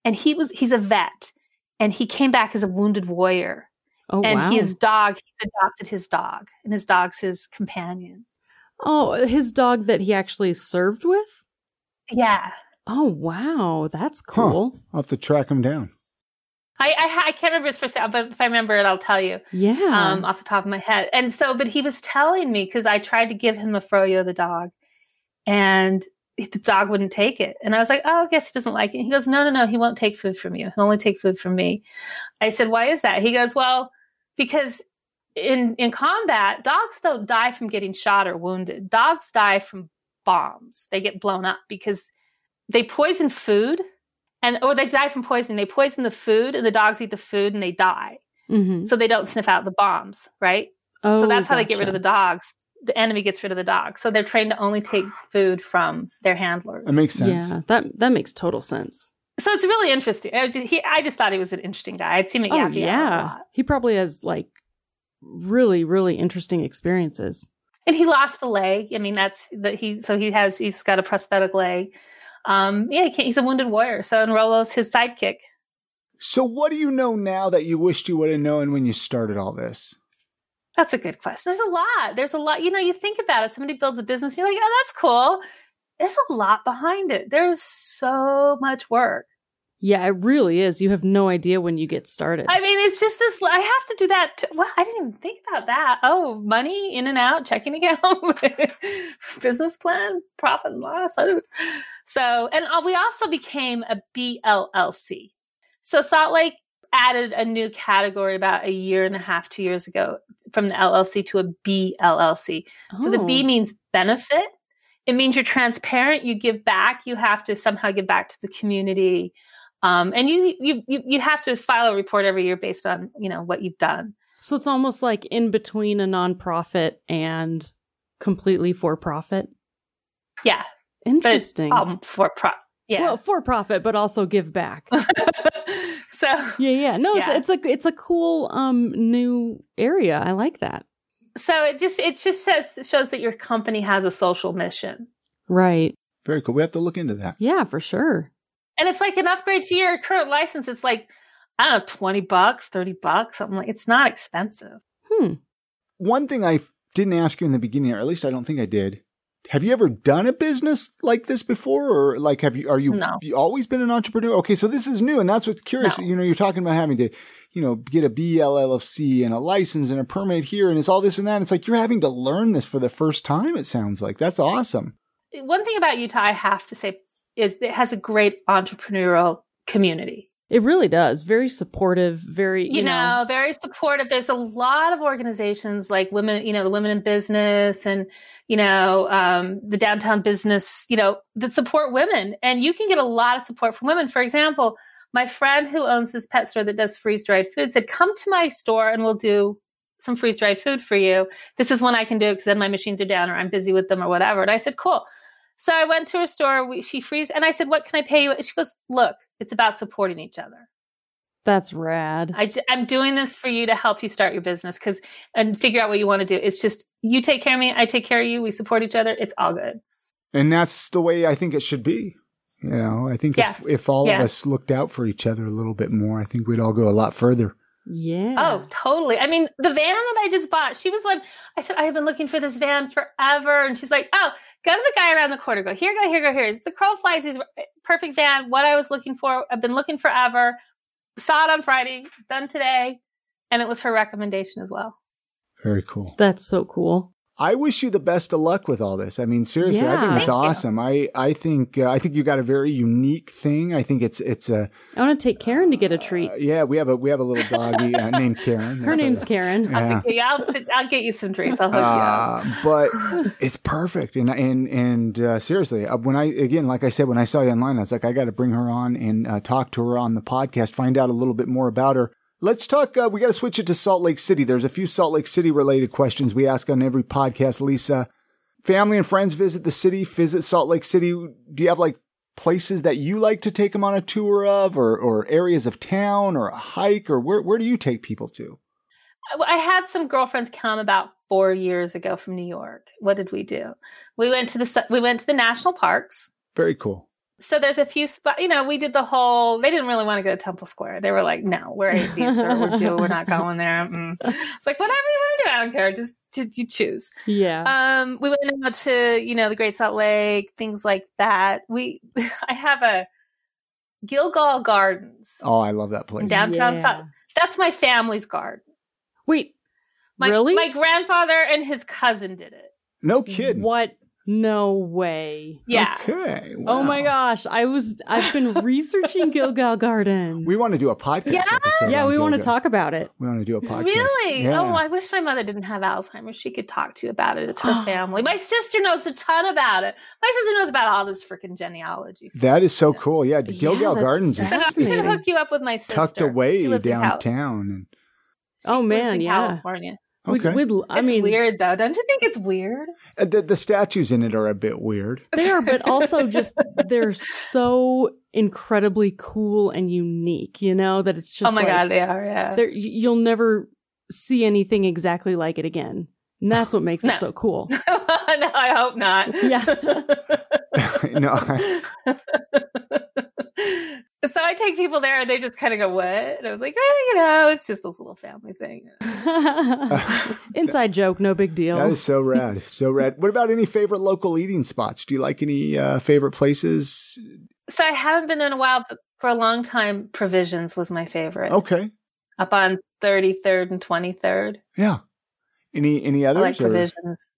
Speaker 3: And he was he's a vet and he came back as a wounded warrior.
Speaker 1: Oh,
Speaker 3: and
Speaker 1: wow.
Speaker 3: his dog, he's adopted his dog, and his dog's his companion.
Speaker 1: Oh, his dog that he actually served with?
Speaker 3: Yeah.
Speaker 1: Oh, wow. That's
Speaker 2: Huh.
Speaker 1: cool.
Speaker 2: I'll have to track him down.
Speaker 3: I, I I can't remember his first name, but if I remember it, I'll tell you.
Speaker 1: Yeah.
Speaker 3: um, off the top of my head. And so, but he was telling me because I tried to give him a Froyo, the dog, and the dog wouldn't take it. And I was like, oh, I guess he doesn't like it. He goes, no, no, no, he won't take food from you. He'll only take food from me. I said, why is that? He goes, well, because in in combat, dogs don't die from getting shot or wounded. Dogs die from bombs. They get blown up because they poison food. And or they die from poisoning. They poison the food, and the dogs eat the food, and they die
Speaker 1: Mhm.
Speaker 3: so they don't sniff out the bombs, right?
Speaker 1: Oh,
Speaker 3: so that's how they get rid of the dogs. The enemy gets rid of the dogs. So they're trained to only take food from their handlers.
Speaker 2: That makes sense.
Speaker 1: Yeah, that that makes total sense.
Speaker 3: so it's really interesting. I just, he, I just thought he was an interesting guy. I'd seen him at
Speaker 1: Oh
Speaker 3: Yappy a
Speaker 1: yeah,
Speaker 3: lot.
Speaker 1: he probably has like really really interesting experiences.
Speaker 3: And he lost a leg. I mean, that's that he. So he has. He's got a prosthetic leg. Um, yeah, he can't, he's a wounded warrior. So and Rolo's his sidekick.
Speaker 2: So, what do you know now that you wished you would have known when you started all this?
Speaker 3: That's a good question. There's a lot. There's a lot. You know, you think about it. Somebody builds a business. You're like, oh, that's cool. There's a lot behind it. There's so much work.
Speaker 1: Yeah, it really is. You have no idea when you get started.
Speaker 3: I mean, it's just this. I have to do that. Well, I didn't even think about that. Oh, money in and out, checking account, business plan, profit and loss. So, and uh, we also became a BLLC. So Salt Lake added a new category about a year and a half, two years ago, from the LLC to a BLLC. So the B
Speaker 1: Oh.
Speaker 3: means benefit. It means you're transparent. You give back. You have to somehow give back to the community, um, and you, you you you have to file a report every year based on you know what you've done.
Speaker 1: So it's almost like in between a nonprofit and completely for profit.
Speaker 3: Yeah,
Speaker 1: Interesting.
Speaker 3: but um, for pro. Yeah.
Speaker 1: Well, for profit, but also give back.
Speaker 3: so
Speaker 1: yeah, yeah. No,
Speaker 3: Yeah.
Speaker 1: it's it's a it's a cool um new area. I like that.
Speaker 3: so it just it just says shows that your company has a social mission,
Speaker 1: Right.
Speaker 2: Very cool. We have to look into that.
Speaker 1: Yeah, for sure.
Speaker 3: And it's like an upgrade to your current license. It's like I don't know, twenty bucks, thirty bucks, something like. It's not expensive.
Speaker 1: Hmm.
Speaker 2: One thing I didn't ask you in the beginning, or at least I don't think I did. Have you ever done a business like this before, or like have you? Are you,
Speaker 3: No.
Speaker 2: you always been an entrepreneur? Okay, so this is new, and that's what's curious.
Speaker 3: No.
Speaker 2: You know, you're talking about having to, you know, get a BLLC and a license and a permit here, and it's all this and that. It's like you're having to learn this for the first time. It sounds like that's awesome.
Speaker 3: One thing about Utah, I have to say, is it has a great entrepreneurial community.
Speaker 1: It really does. Very supportive. Very
Speaker 3: you, know, very supportive. There's a lot of organizations like women, you know, the women in business and, you know, um, the downtown business, you know, that support women. And you can get a lot of support from women. For example, my friend who owns this pet store that does freeze dried food said, come to my store and we'll do some freeze dried food for you. This is when I can do it because then my machines are down or I'm busy with them or whatever. And I said, cool. So I went to her store. We, she frees, and I said, "What can I pay you?" She goes, "Look, it's about supporting each other.
Speaker 1: That's rad.
Speaker 3: I, am doing this for you to help you start your business because and figure out what you want to do. It's just you take care of me, I take care of you. We support each other. It's all good.
Speaker 2: And that's the way I think it should be. You know, I think
Speaker 3: Yeah.
Speaker 2: if if all
Speaker 3: Yeah.
Speaker 2: of us looked out for each other a little bit more, I think we'd all go a lot further.
Speaker 1: Yeah.
Speaker 3: Oh, totally. I mean, the van that I just bought, she was one. I said, I have been looking for this van forever. And she's like, oh, go to the guy around the corner. Go, here, go, here, go, here. It's the Crow Flies. He's eh, perfect van. What I was looking for. I've been looking forever. Saw it on Friday, done today. And it was her recommendation as well.
Speaker 2: Very cool.
Speaker 1: That's so cool.
Speaker 2: I wish you the best of luck with all this. I mean, seriously, I think it's
Speaker 3: Thank you.
Speaker 2: awesome. I I think uh, I think you got a very unique thing. I think it's it's a
Speaker 1: I want to take Karen to get a treat.
Speaker 2: uh, yeah. We have a we have a little doggy uh, named Karen.
Speaker 1: Her
Speaker 2: That's
Speaker 1: name's
Speaker 2: a-
Speaker 1: Karen.
Speaker 3: I'll,
Speaker 2: Yeah.
Speaker 3: I'll, I'll get you some treats. I'll hook you up.
Speaker 2: Uh, but it's perfect, and and and uh, seriously, uh, when I again, like I said, when I saw you online, I was like, I got to bring her on and uh, talk to her on the podcast, find out a little bit more about her. Let's talk. Uh, we got to switch it to Salt Lake City. There's a few Salt Lake City related questions we ask on every podcast. Lisa, family and friends visit the city, visit Salt Lake City. Do you have like places that you like to take them on a tour of, or or areas of town, or a hike, or where where do you take people to?
Speaker 3: I had some girlfriends come about four years ago from New York. What did we do? We went to the we went to the national parks.
Speaker 2: Very cool.
Speaker 3: So there's a few spots. You know, we did the whole. They didn't really want to go to Temple Square. They were like, "No, we're atheists or we're Jew. We're not going there." Mm. It's like whatever you want to do. I don't care. Just, just you choose.
Speaker 1: Yeah.
Speaker 3: Um, we went out to you know the Great Salt Lake, things like that. We I have a Gilgal Gardens
Speaker 2: Oh, I love that place.
Speaker 3: downtown
Speaker 1: Yeah.
Speaker 3: Salt. That's my family's garden.
Speaker 1: Wait,
Speaker 3: My,
Speaker 1: really?
Speaker 3: My grandfather and his cousin did it.
Speaker 2: No kidding.
Speaker 1: What? No way.
Speaker 3: Yeah.
Speaker 2: Okay.
Speaker 1: Oh my gosh. I was I've been researching Gilgal Gardens.
Speaker 2: We want to do a podcast
Speaker 3: Yeah?
Speaker 2: episode.
Speaker 1: Yeah,
Speaker 2: on
Speaker 1: we want to talk about it.
Speaker 2: We want to do a podcast.
Speaker 3: Really?
Speaker 2: Oh, yeah.
Speaker 3: Oh, I wish my mother didn't have Alzheimer's. She could talk to you about it. It's her family. My sister knows a ton about it. My sister knows about all this freaking genealogy. stuff.
Speaker 2: That is so cool. Yeah, Gilgal
Speaker 1: that's
Speaker 2: Gardens is,
Speaker 3: So I
Speaker 2: is
Speaker 3: should
Speaker 1: fascinating.
Speaker 3: hook you up with my sister.
Speaker 2: tucked away
Speaker 3: She Cal-
Speaker 2: downtown. And
Speaker 1: Oh, man,
Speaker 3: in
Speaker 1: yeah.
Speaker 3: California.
Speaker 2: Okay,
Speaker 1: We'd, we'd, I
Speaker 3: it's
Speaker 1: mean,
Speaker 3: weird though. Don't you think it's weird?
Speaker 2: Uh, the, the statues in it are a bit weird.
Speaker 1: they are, but also just they're so incredibly cool and unique. You know that it's just
Speaker 3: oh my
Speaker 1: like,
Speaker 3: god, they are. Yeah.
Speaker 1: you'll never see anything exactly like it again. And that's what makes
Speaker 3: No.
Speaker 1: it so cool.
Speaker 3: no, I hope not.
Speaker 1: Yeah.
Speaker 2: no, I-
Speaker 3: so I take people there and they just kind of go, "What?" And I was like, oh, "You know, it's just this little family thing."
Speaker 1: Inside joke, no big deal.
Speaker 2: that is so rad. So rad. What about any favorite local eating spots? Do you like any uh, favorite places?
Speaker 3: So I haven't been there in a while, but for a long time, Provisions was my favorite.
Speaker 2: Okay.
Speaker 3: Up on 33rd and 23rd.
Speaker 2: Yeah. Any any
Speaker 3: I
Speaker 2: others?
Speaker 3: like
Speaker 2: or-
Speaker 3: Provisions.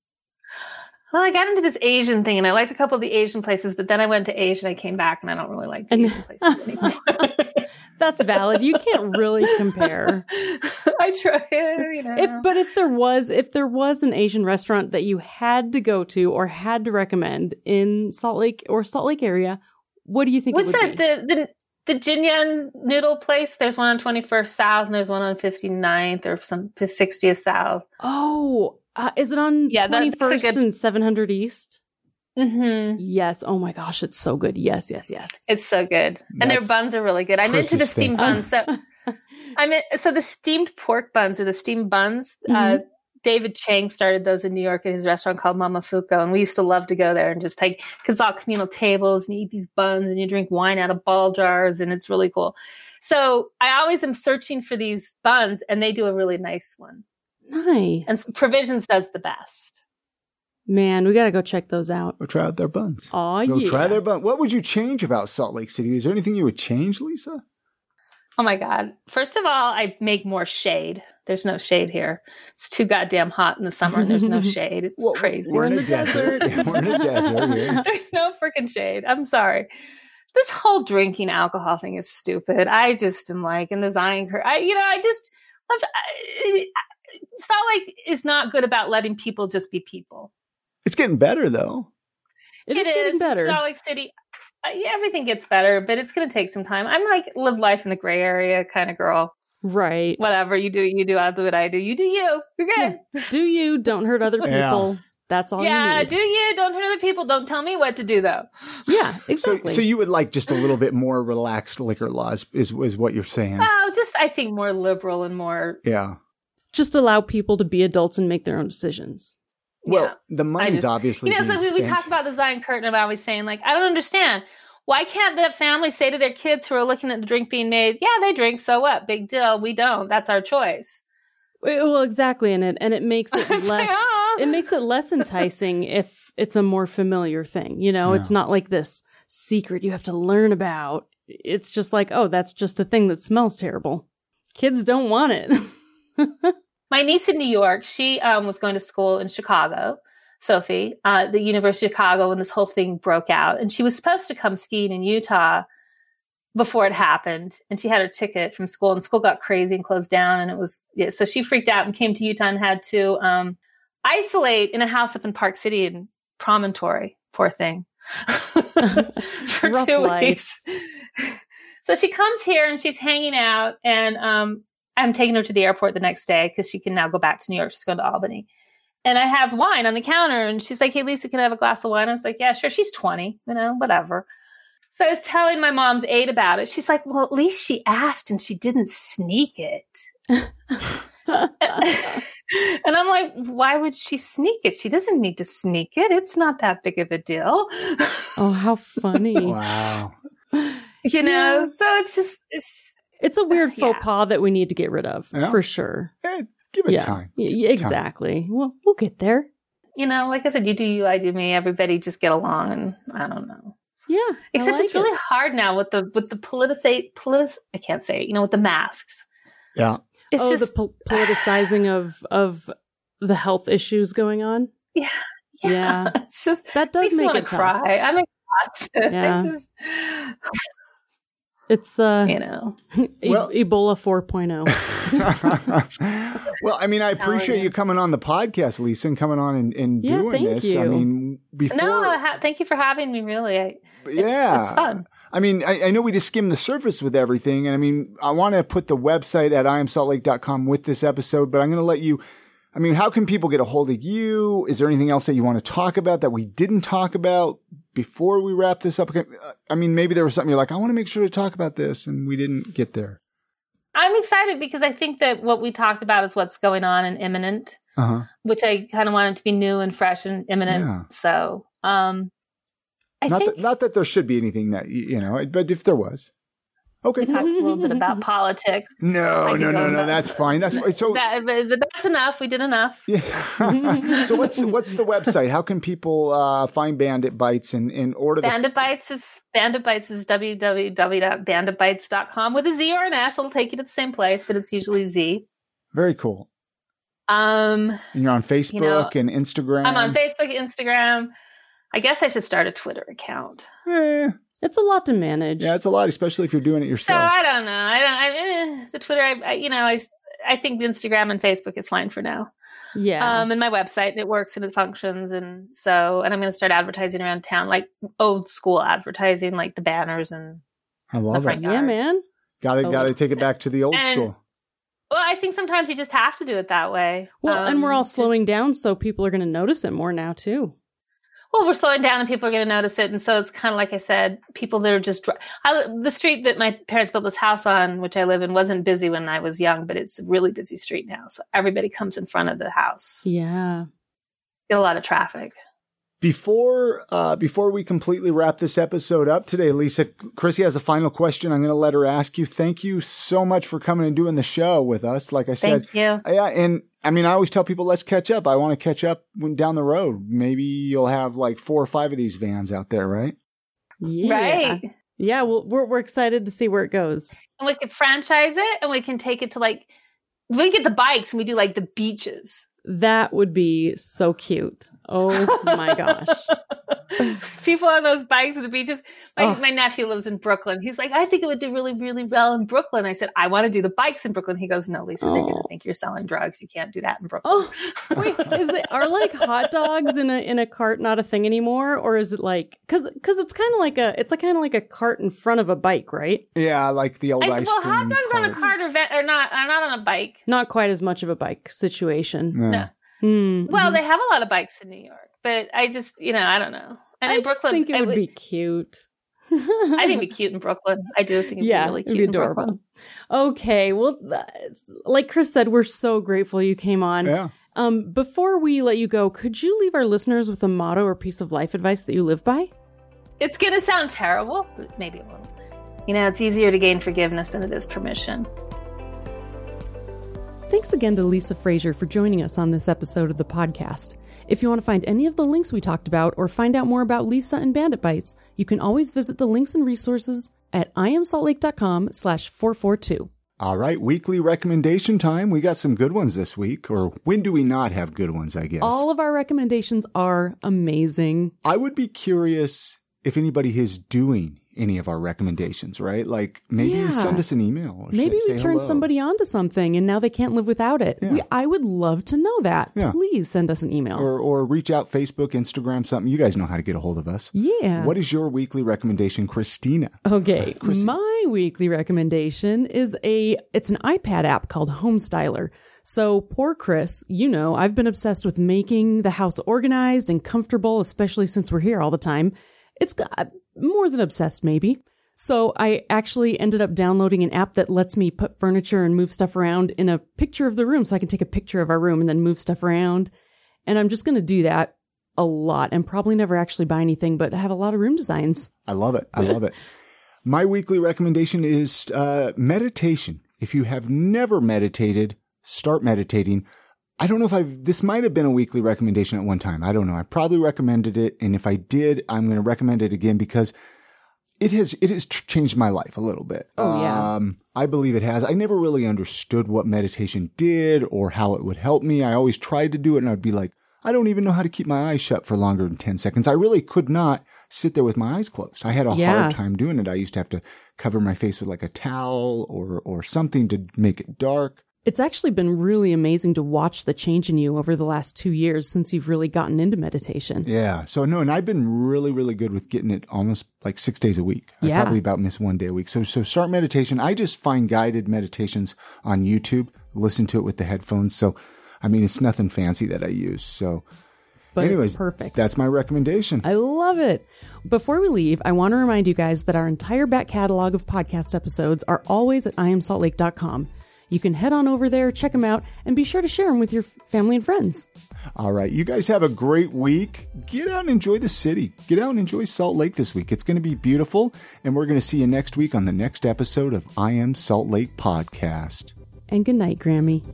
Speaker 3: Well, I got into this Asian thing and I liked a couple of the Asian places, but then I went to Asia and I came back and I don't really like the Asian places anymore.
Speaker 1: That's valid. You can't really compare.
Speaker 3: I try, you know.
Speaker 1: If but if there was if there was an Asian restaurant that you had to go to or had to recommend in Salt Lake or Salt Lake area, what do you think?
Speaker 3: What's
Speaker 1: it would
Speaker 3: that?
Speaker 1: be?
Speaker 3: The, the the Jinyan noodle place. There's one on 21st South and there's one on 59th or some 60th South.
Speaker 1: Oh, uh, is it on
Speaker 3: Yeah, that-
Speaker 1: twenty
Speaker 3: that's
Speaker 1: first
Speaker 3: good-
Speaker 1: and seven hundred East?
Speaker 3: hmm
Speaker 1: Yes. Oh my gosh, it's so good. Yes, yes, yes.
Speaker 3: It's so good, and their buns are really good. I'm into the
Speaker 2: Chris's thing.
Speaker 3: steamed buns. So I mean, so the steamed pork buns or the steamed buns. Uh,
Speaker 1: Mhm.
Speaker 3: David Chang started those in New York at his restaurant called Momofuku, and we used to love to go there and just take because all communal tables and you eat these buns and you drink wine out of ball jars, and it's really cool. So I always am searching for these buns, and they do a really nice one.
Speaker 1: Nice.
Speaker 3: And Provisions does the best.
Speaker 1: Man, we gotta go check those out.
Speaker 2: Or try out their buns.
Speaker 1: Oh
Speaker 2: Go
Speaker 1: yeah.
Speaker 2: try their bun. What would you change about Salt Lake City? Is there anything you would change, Lisa?
Speaker 3: Oh my God. First of all, I make more shade. There's no shade here. It's too goddamn hot in the summer and there's no shade. It's
Speaker 2: Well,
Speaker 3: crazy.
Speaker 2: We're in,
Speaker 1: in
Speaker 2: a
Speaker 1: the
Speaker 2: desert.
Speaker 1: desert.
Speaker 2: We're in a desert here.
Speaker 3: there's no freaking shade. I'm sorry. This whole drinking alcohol thing is stupid. I just am like, in the Zion curve, I, you know, I just, I've, I, Salt Lake is not good about letting people just be people.
Speaker 2: It's getting better though.
Speaker 1: it is, getting better.
Speaker 3: Salt Lake City, uh, yeah, everything gets better, but it's going to take some time. I'm like, live life in the gray area kind of girl.
Speaker 1: right.
Speaker 3: Whatever you do, you do. I'll do what I do. You do you. You're good.
Speaker 1: Do you? Don't hurt other
Speaker 2: Yeah.
Speaker 1: people. That's all
Speaker 3: yeah,
Speaker 1: you need.
Speaker 3: do you? Don't hurt other people. Don't tell me what to do, though.
Speaker 1: yeah,
Speaker 2: So,
Speaker 1: exactly.
Speaker 2: so you would like just a little bit more relaxed liquor laws, is is what you're saying?
Speaker 3: Oh, just I think more liberal and more.
Speaker 2: Yeah.
Speaker 1: Just allow people to be adults and make their own decisions.
Speaker 2: Well,
Speaker 3: yeah.
Speaker 2: the
Speaker 3: I
Speaker 2: money's
Speaker 3: just-
Speaker 2: obviously.
Speaker 3: You know, so
Speaker 2: being
Speaker 3: we, we
Speaker 2: spent.
Speaker 3: talk about the Zion Curtain. I'm always saying, like, I don't understand. Why can't that family say to their kids who are looking at the drink being made, "Yeah, they drink. So what? Big deal. We don't. That's our choice."
Speaker 1: Well, exactly, and it and it makes it
Speaker 3: It's like,
Speaker 1: less.
Speaker 3: "Ah."
Speaker 1: it makes it less enticing if it's a more familiar thing. You know, it's not like this secret you have to learn about. It's just like, oh, that's just a thing that smells terrible. Kids don't want it.
Speaker 3: My niece in New York, she um, was going to school in Chicago, Sophie, uh, the University of Chicago, when this whole thing broke out. And she was supposed to come skiing in Utah before it happened. And she had her ticket from school, and school got crazy and closed down. And it was, yeah, so she freaked out and came to Utah and had to um, isolate in a house up in Park City in Promontory. Poor thing. For two
Speaker 1: life.
Speaker 3: weeks. So she comes here and she's hanging out, and um, I'm taking her to the airport the next day because she can now go back to New York. She's going to Albany. And I have wine on the counter, and she's like, Hey, Lisa, can I have a glass of wine? I was like, Yeah, sure. She's 20, you know, whatever. So I was telling my mom's aide about it. She's like, Well, at least she asked and she didn't sneak it. and I'm like, Why would she sneak it? She doesn't need to sneak it. It's not that big of a deal.
Speaker 1: oh, how funny!
Speaker 2: Wow.
Speaker 3: you know,
Speaker 1: Yeah.
Speaker 3: so it's just, it's,
Speaker 1: It's a weird faux
Speaker 3: Yeah.
Speaker 1: pas that we need to get rid of
Speaker 2: Yeah.
Speaker 1: for sure.
Speaker 2: Eh, give it
Speaker 1: yeah,
Speaker 2: time.
Speaker 1: Y- y- exactly. Well, we'll get there.
Speaker 3: you know, like I said, you do you, I do me. Everybody just get along, and I don't know.
Speaker 1: Yeah,
Speaker 3: Except
Speaker 1: like
Speaker 3: it's really
Speaker 1: it.
Speaker 3: hard now with the with the politicate politic. I can't say it. You know, with the masks.
Speaker 2: Yeah.
Speaker 3: It's
Speaker 1: oh,
Speaker 3: just
Speaker 1: the po- politicizing of of the health issues going on.
Speaker 3: yeah,
Speaker 1: yeah.
Speaker 3: It's just
Speaker 1: That does
Speaker 3: makes me
Speaker 1: make
Speaker 3: want
Speaker 1: it
Speaker 3: to cry. I'm exhausted.
Speaker 1: Yeah.
Speaker 3: I just
Speaker 1: It's uh,
Speaker 3: you know.
Speaker 1: e-
Speaker 2: Well-
Speaker 1: Ebola oh. 4.0.
Speaker 2: well, I mean, I appreciate
Speaker 3: you.
Speaker 2: you coming on the podcast, Lisa, and coming on and, and
Speaker 1: Yeah,
Speaker 2: doing
Speaker 1: thank
Speaker 2: this. I mean, before,
Speaker 3: No, ha- thank you for having me. Really, I, it's,
Speaker 2: yeah,
Speaker 3: it's fun.
Speaker 2: I mean, I, I know we just skimmed the surface with everything. And I mean, I want to put the website at iamsaltlake.com with this episode, but I'm going to let you. I mean, how can people get a hold of you? Is there anything else that you want to talk about that we didn't talk about before we wrap this up? I mean, maybe there was something you're like, I want to make sure to talk about this, and we didn't get there.
Speaker 3: I'm excited because I think that what we talked about is what's going on and imminent,
Speaker 2: Uh huh.
Speaker 3: which I kind of wanted to be new and fresh and imminent.
Speaker 2: Yeah.
Speaker 3: So, um, I
Speaker 2: Not
Speaker 3: think
Speaker 2: that, not that there should be anything that, you know, but if there was. Okay.
Speaker 3: we talked a little bit about politics.
Speaker 2: No, no, no, no. That's fine. That's fine. So,
Speaker 3: That, but, but that's enough. We did enough.
Speaker 2: yeah. so what's what's the website? How can people uh, find Bandit Bites and, and order the
Speaker 3: Bandit Bites is Bandit Bites is www.banditbites.com with a Z or an S. It'll take you to the same place, but it's usually Z.
Speaker 2: Very cool.
Speaker 3: Um,
Speaker 2: And you're on Facebook
Speaker 3: know,
Speaker 2: and Instagram.
Speaker 3: I'm on Facebook, Instagram. I guess I should start a Twitter account.
Speaker 2: Eh,
Speaker 1: it's a lot to manage.
Speaker 2: yeah, it's a lot, especially if you're doing it yourself.
Speaker 3: So
Speaker 2: yourself.
Speaker 3: I don't know. I don't. I, eh, the Twitter. I, I, you know, I, I think Instagram and Facebook is fine for now.
Speaker 1: Yeah.
Speaker 3: Um, and my website it works and it functions, and so and I'm going to start advertising around town, like old school advertising, like the banners and
Speaker 2: I love
Speaker 3: front
Speaker 2: it.
Speaker 3: yard.
Speaker 1: yeah, man.
Speaker 2: Got to got to take it back to the old
Speaker 3: And-
Speaker 2: school.
Speaker 3: Well, I think sometimes you just have to do it that way.
Speaker 1: Well, and we're all
Speaker 3: Um, just-
Speaker 1: slowing down, so people are going to notice it more now too.
Speaker 3: Well, we're slowing down, and people are going to notice it. And so it's kind of like I said, people that are just I, the street that my parents built this house on, which I live in, wasn't busy when I was young, but it's a really busy street now. So everybody comes in front of the house.
Speaker 1: Yeah.
Speaker 3: Get a lot of traffic.
Speaker 2: Before uh, before we completely wrap this episode up today, Lisa, Chrissy has a final question. I'm going to let her ask you. Thank you so much for coming and doing the show with us. Like I said,
Speaker 3: Thank you.
Speaker 2: Yeah, and I mean, I always tell people, let's catch up. I want to catch up when down the road. Maybe you'll have like four or five of these vans out there, right?
Speaker 1: Yeah.
Speaker 3: Right.
Speaker 1: Yeah. Well, we're we're excited to see where it goes.
Speaker 3: And we could franchise it, and we can take it to like we get the bikes, and we do like the beaches.
Speaker 1: That would be so cute. Oh my gosh.
Speaker 3: People on those bikes at the beaches. My,
Speaker 1: Oh.
Speaker 3: my nephew lives in Brooklyn. He's like, I think it would do really, really well in Brooklyn. I said, I want to do the bikes in Brooklyn. He goes, No, Lisa, they're going
Speaker 1: Oh.
Speaker 3: to think you're selling drugs. You can't do that in Brooklyn.
Speaker 1: Oh wait, is it are like hot dogs in a in a cart not a thing anymore, or is it like because because it's kind of like a it's like kind of like a cart in front of a bike, right?
Speaker 2: Yeah, like the old
Speaker 3: I,
Speaker 2: ice
Speaker 3: well,
Speaker 2: cream.
Speaker 3: hot dogs on a
Speaker 2: cart.
Speaker 3: cart are, ve- are not are not on a bike.
Speaker 1: Not quite as much of a bike situation.
Speaker 2: Yeah.
Speaker 3: No.
Speaker 1: Hmm,
Speaker 3: Well,
Speaker 1: mhm.
Speaker 3: they have a lot of bikes in New York, but I just, you know, I don't know. And
Speaker 1: I
Speaker 3: in
Speaker 1: just
Speaker 3: Brooklyn,
Speaker 1: think it
Speaker 3: I
Speaker 1: would
Speaker 3: would-
Speaker 1: be cute.
Speaker 3: I think it'd be cute in Brooklyn. I do think it'd
Speaker 1: yeah,
Speaker 3: be really
Speaker 1: it'd
Speaker 3: cute
Speaker 1: be
Speaker 3: in
Speaker 1: adorable.
Speaker 3: Brooklyn.
Speaker 1: Okay, well, that's, like Chris said, we're so grateful you came on.
Speaker 2: Yeah.
Speaker 1: Um, before we let you go, could you leave our listeners with a motto or piece of life advice that you live by?
Speaker 3: It's going to sound terrible, but maybe it won't. You know, it's easier to gain forgiveness than it is permission.
Speaker 1: Thanks again to Lisa Frazier for joining us on this episode of the podcast. If you want to find any of the links we talked about or find out more about Lisa and Bandit Bites, you can always visit the links and resources at iamsaltlake.com slash 442.
Speaker 2: All right, weekly recommendation time. We got some good ones this week, or when do we not have good ones, I guess?
Speaker 1: All of our recommendations are amazing.
Speaker 2: I would be curious if anybody is doing any of our recommendations, right? Like maybe
Speaker 1: Yeah.
Speaker 2: send us an email. Or
Speaker 1: Maybe
Speaker 2: say,
Speaker 1: we
Speaker 2: say
Speaker 1: turned somebody onto something and now they can't live without it.
Speaker 2: Yeah.
Speaker 1: We, I would love to know that.
Speaker 2: Yeah.
Speaker 1: Please send us an email.
Speaker 2: Or, or reach out Facebook, Instagram, something. You guys know how to get a hold of us.
Speaker 1: yeah.
Speaker 2: What is your weekly recommendation, Christina?
Speaker 1: Okay,
Speaker 2: Chrissy.
Speaker 1: my weekly recommendation is a it's an iPad app called Homestyler. So poor Chris, you know, I've been obsessed with making the house organized and comfortable, especially since we're here all the time. It's got more than obsessed maybe. So I actually ended up downloading an app that lets me put furniture and move stuff around in a picture of the room so I can take a picture of our room and then move stuff around. And I'm just going to do that a lot and probably never actually buy anything, but have a lot of room designs.
Speaker 2: I love it. I love it. My weekly recommendation is uh, meditation. If you have never meditated, start meditating. I don't know if I've, this might have been a weekly recommendation at one time. I don't know. I probably recommended it. And if I did, I'm going to recommend it again because it has, it has changed my life a little bit.
Speaker 1: Oh, yeah.
Speaker 2: Um, I believe it has. I never really understood what meditation did or how it would help me. I always tried to do it and I'd be like, I don't even know how to keep my eyes shut for longer than 10 seconds. I really could not sit there with my eyes closed. I had a
Speaker 1: Yeah.
Speaker 2: hard time doing it. I used to have to cover my face with like a towel or, or something to make it dark.
Speaker 1: It's actually been really amazing to watch the change in you over the last two years since you've really gotten into meditation.
Speaker 2: Yeah. So no, and I've been really, really good with getting it almost like six days a week. I
Speaker 1: Yeah.
Speaker 2: probably about miss one day a week. So, so start meditation. I just find guided meditations on YouTube, listen to it with the headphones. So, I mean, it's nothing fancy that I use. So
Speaker 1: But
Speaker 2: anyways,
Speaker 1: it's perfect.
Speaker 2: that's my recommendation.
Speaker 1: I love it. Before we leave, I want to remind you guys that our entire back catalog of podcast episodes are always at iamsaltlake.com. You can head on over there, check them out, and be sure to share them with your family and friends.
Speaker 2: All right. You guys have a great week. Get out and enjoy the city. Get out and enjoy Salt Lake this week. It's going to be beautiful. And we're going to see you next week on the next episode of I Am Salt Lake Podcast.
Speaker 1: And good night, Grammy.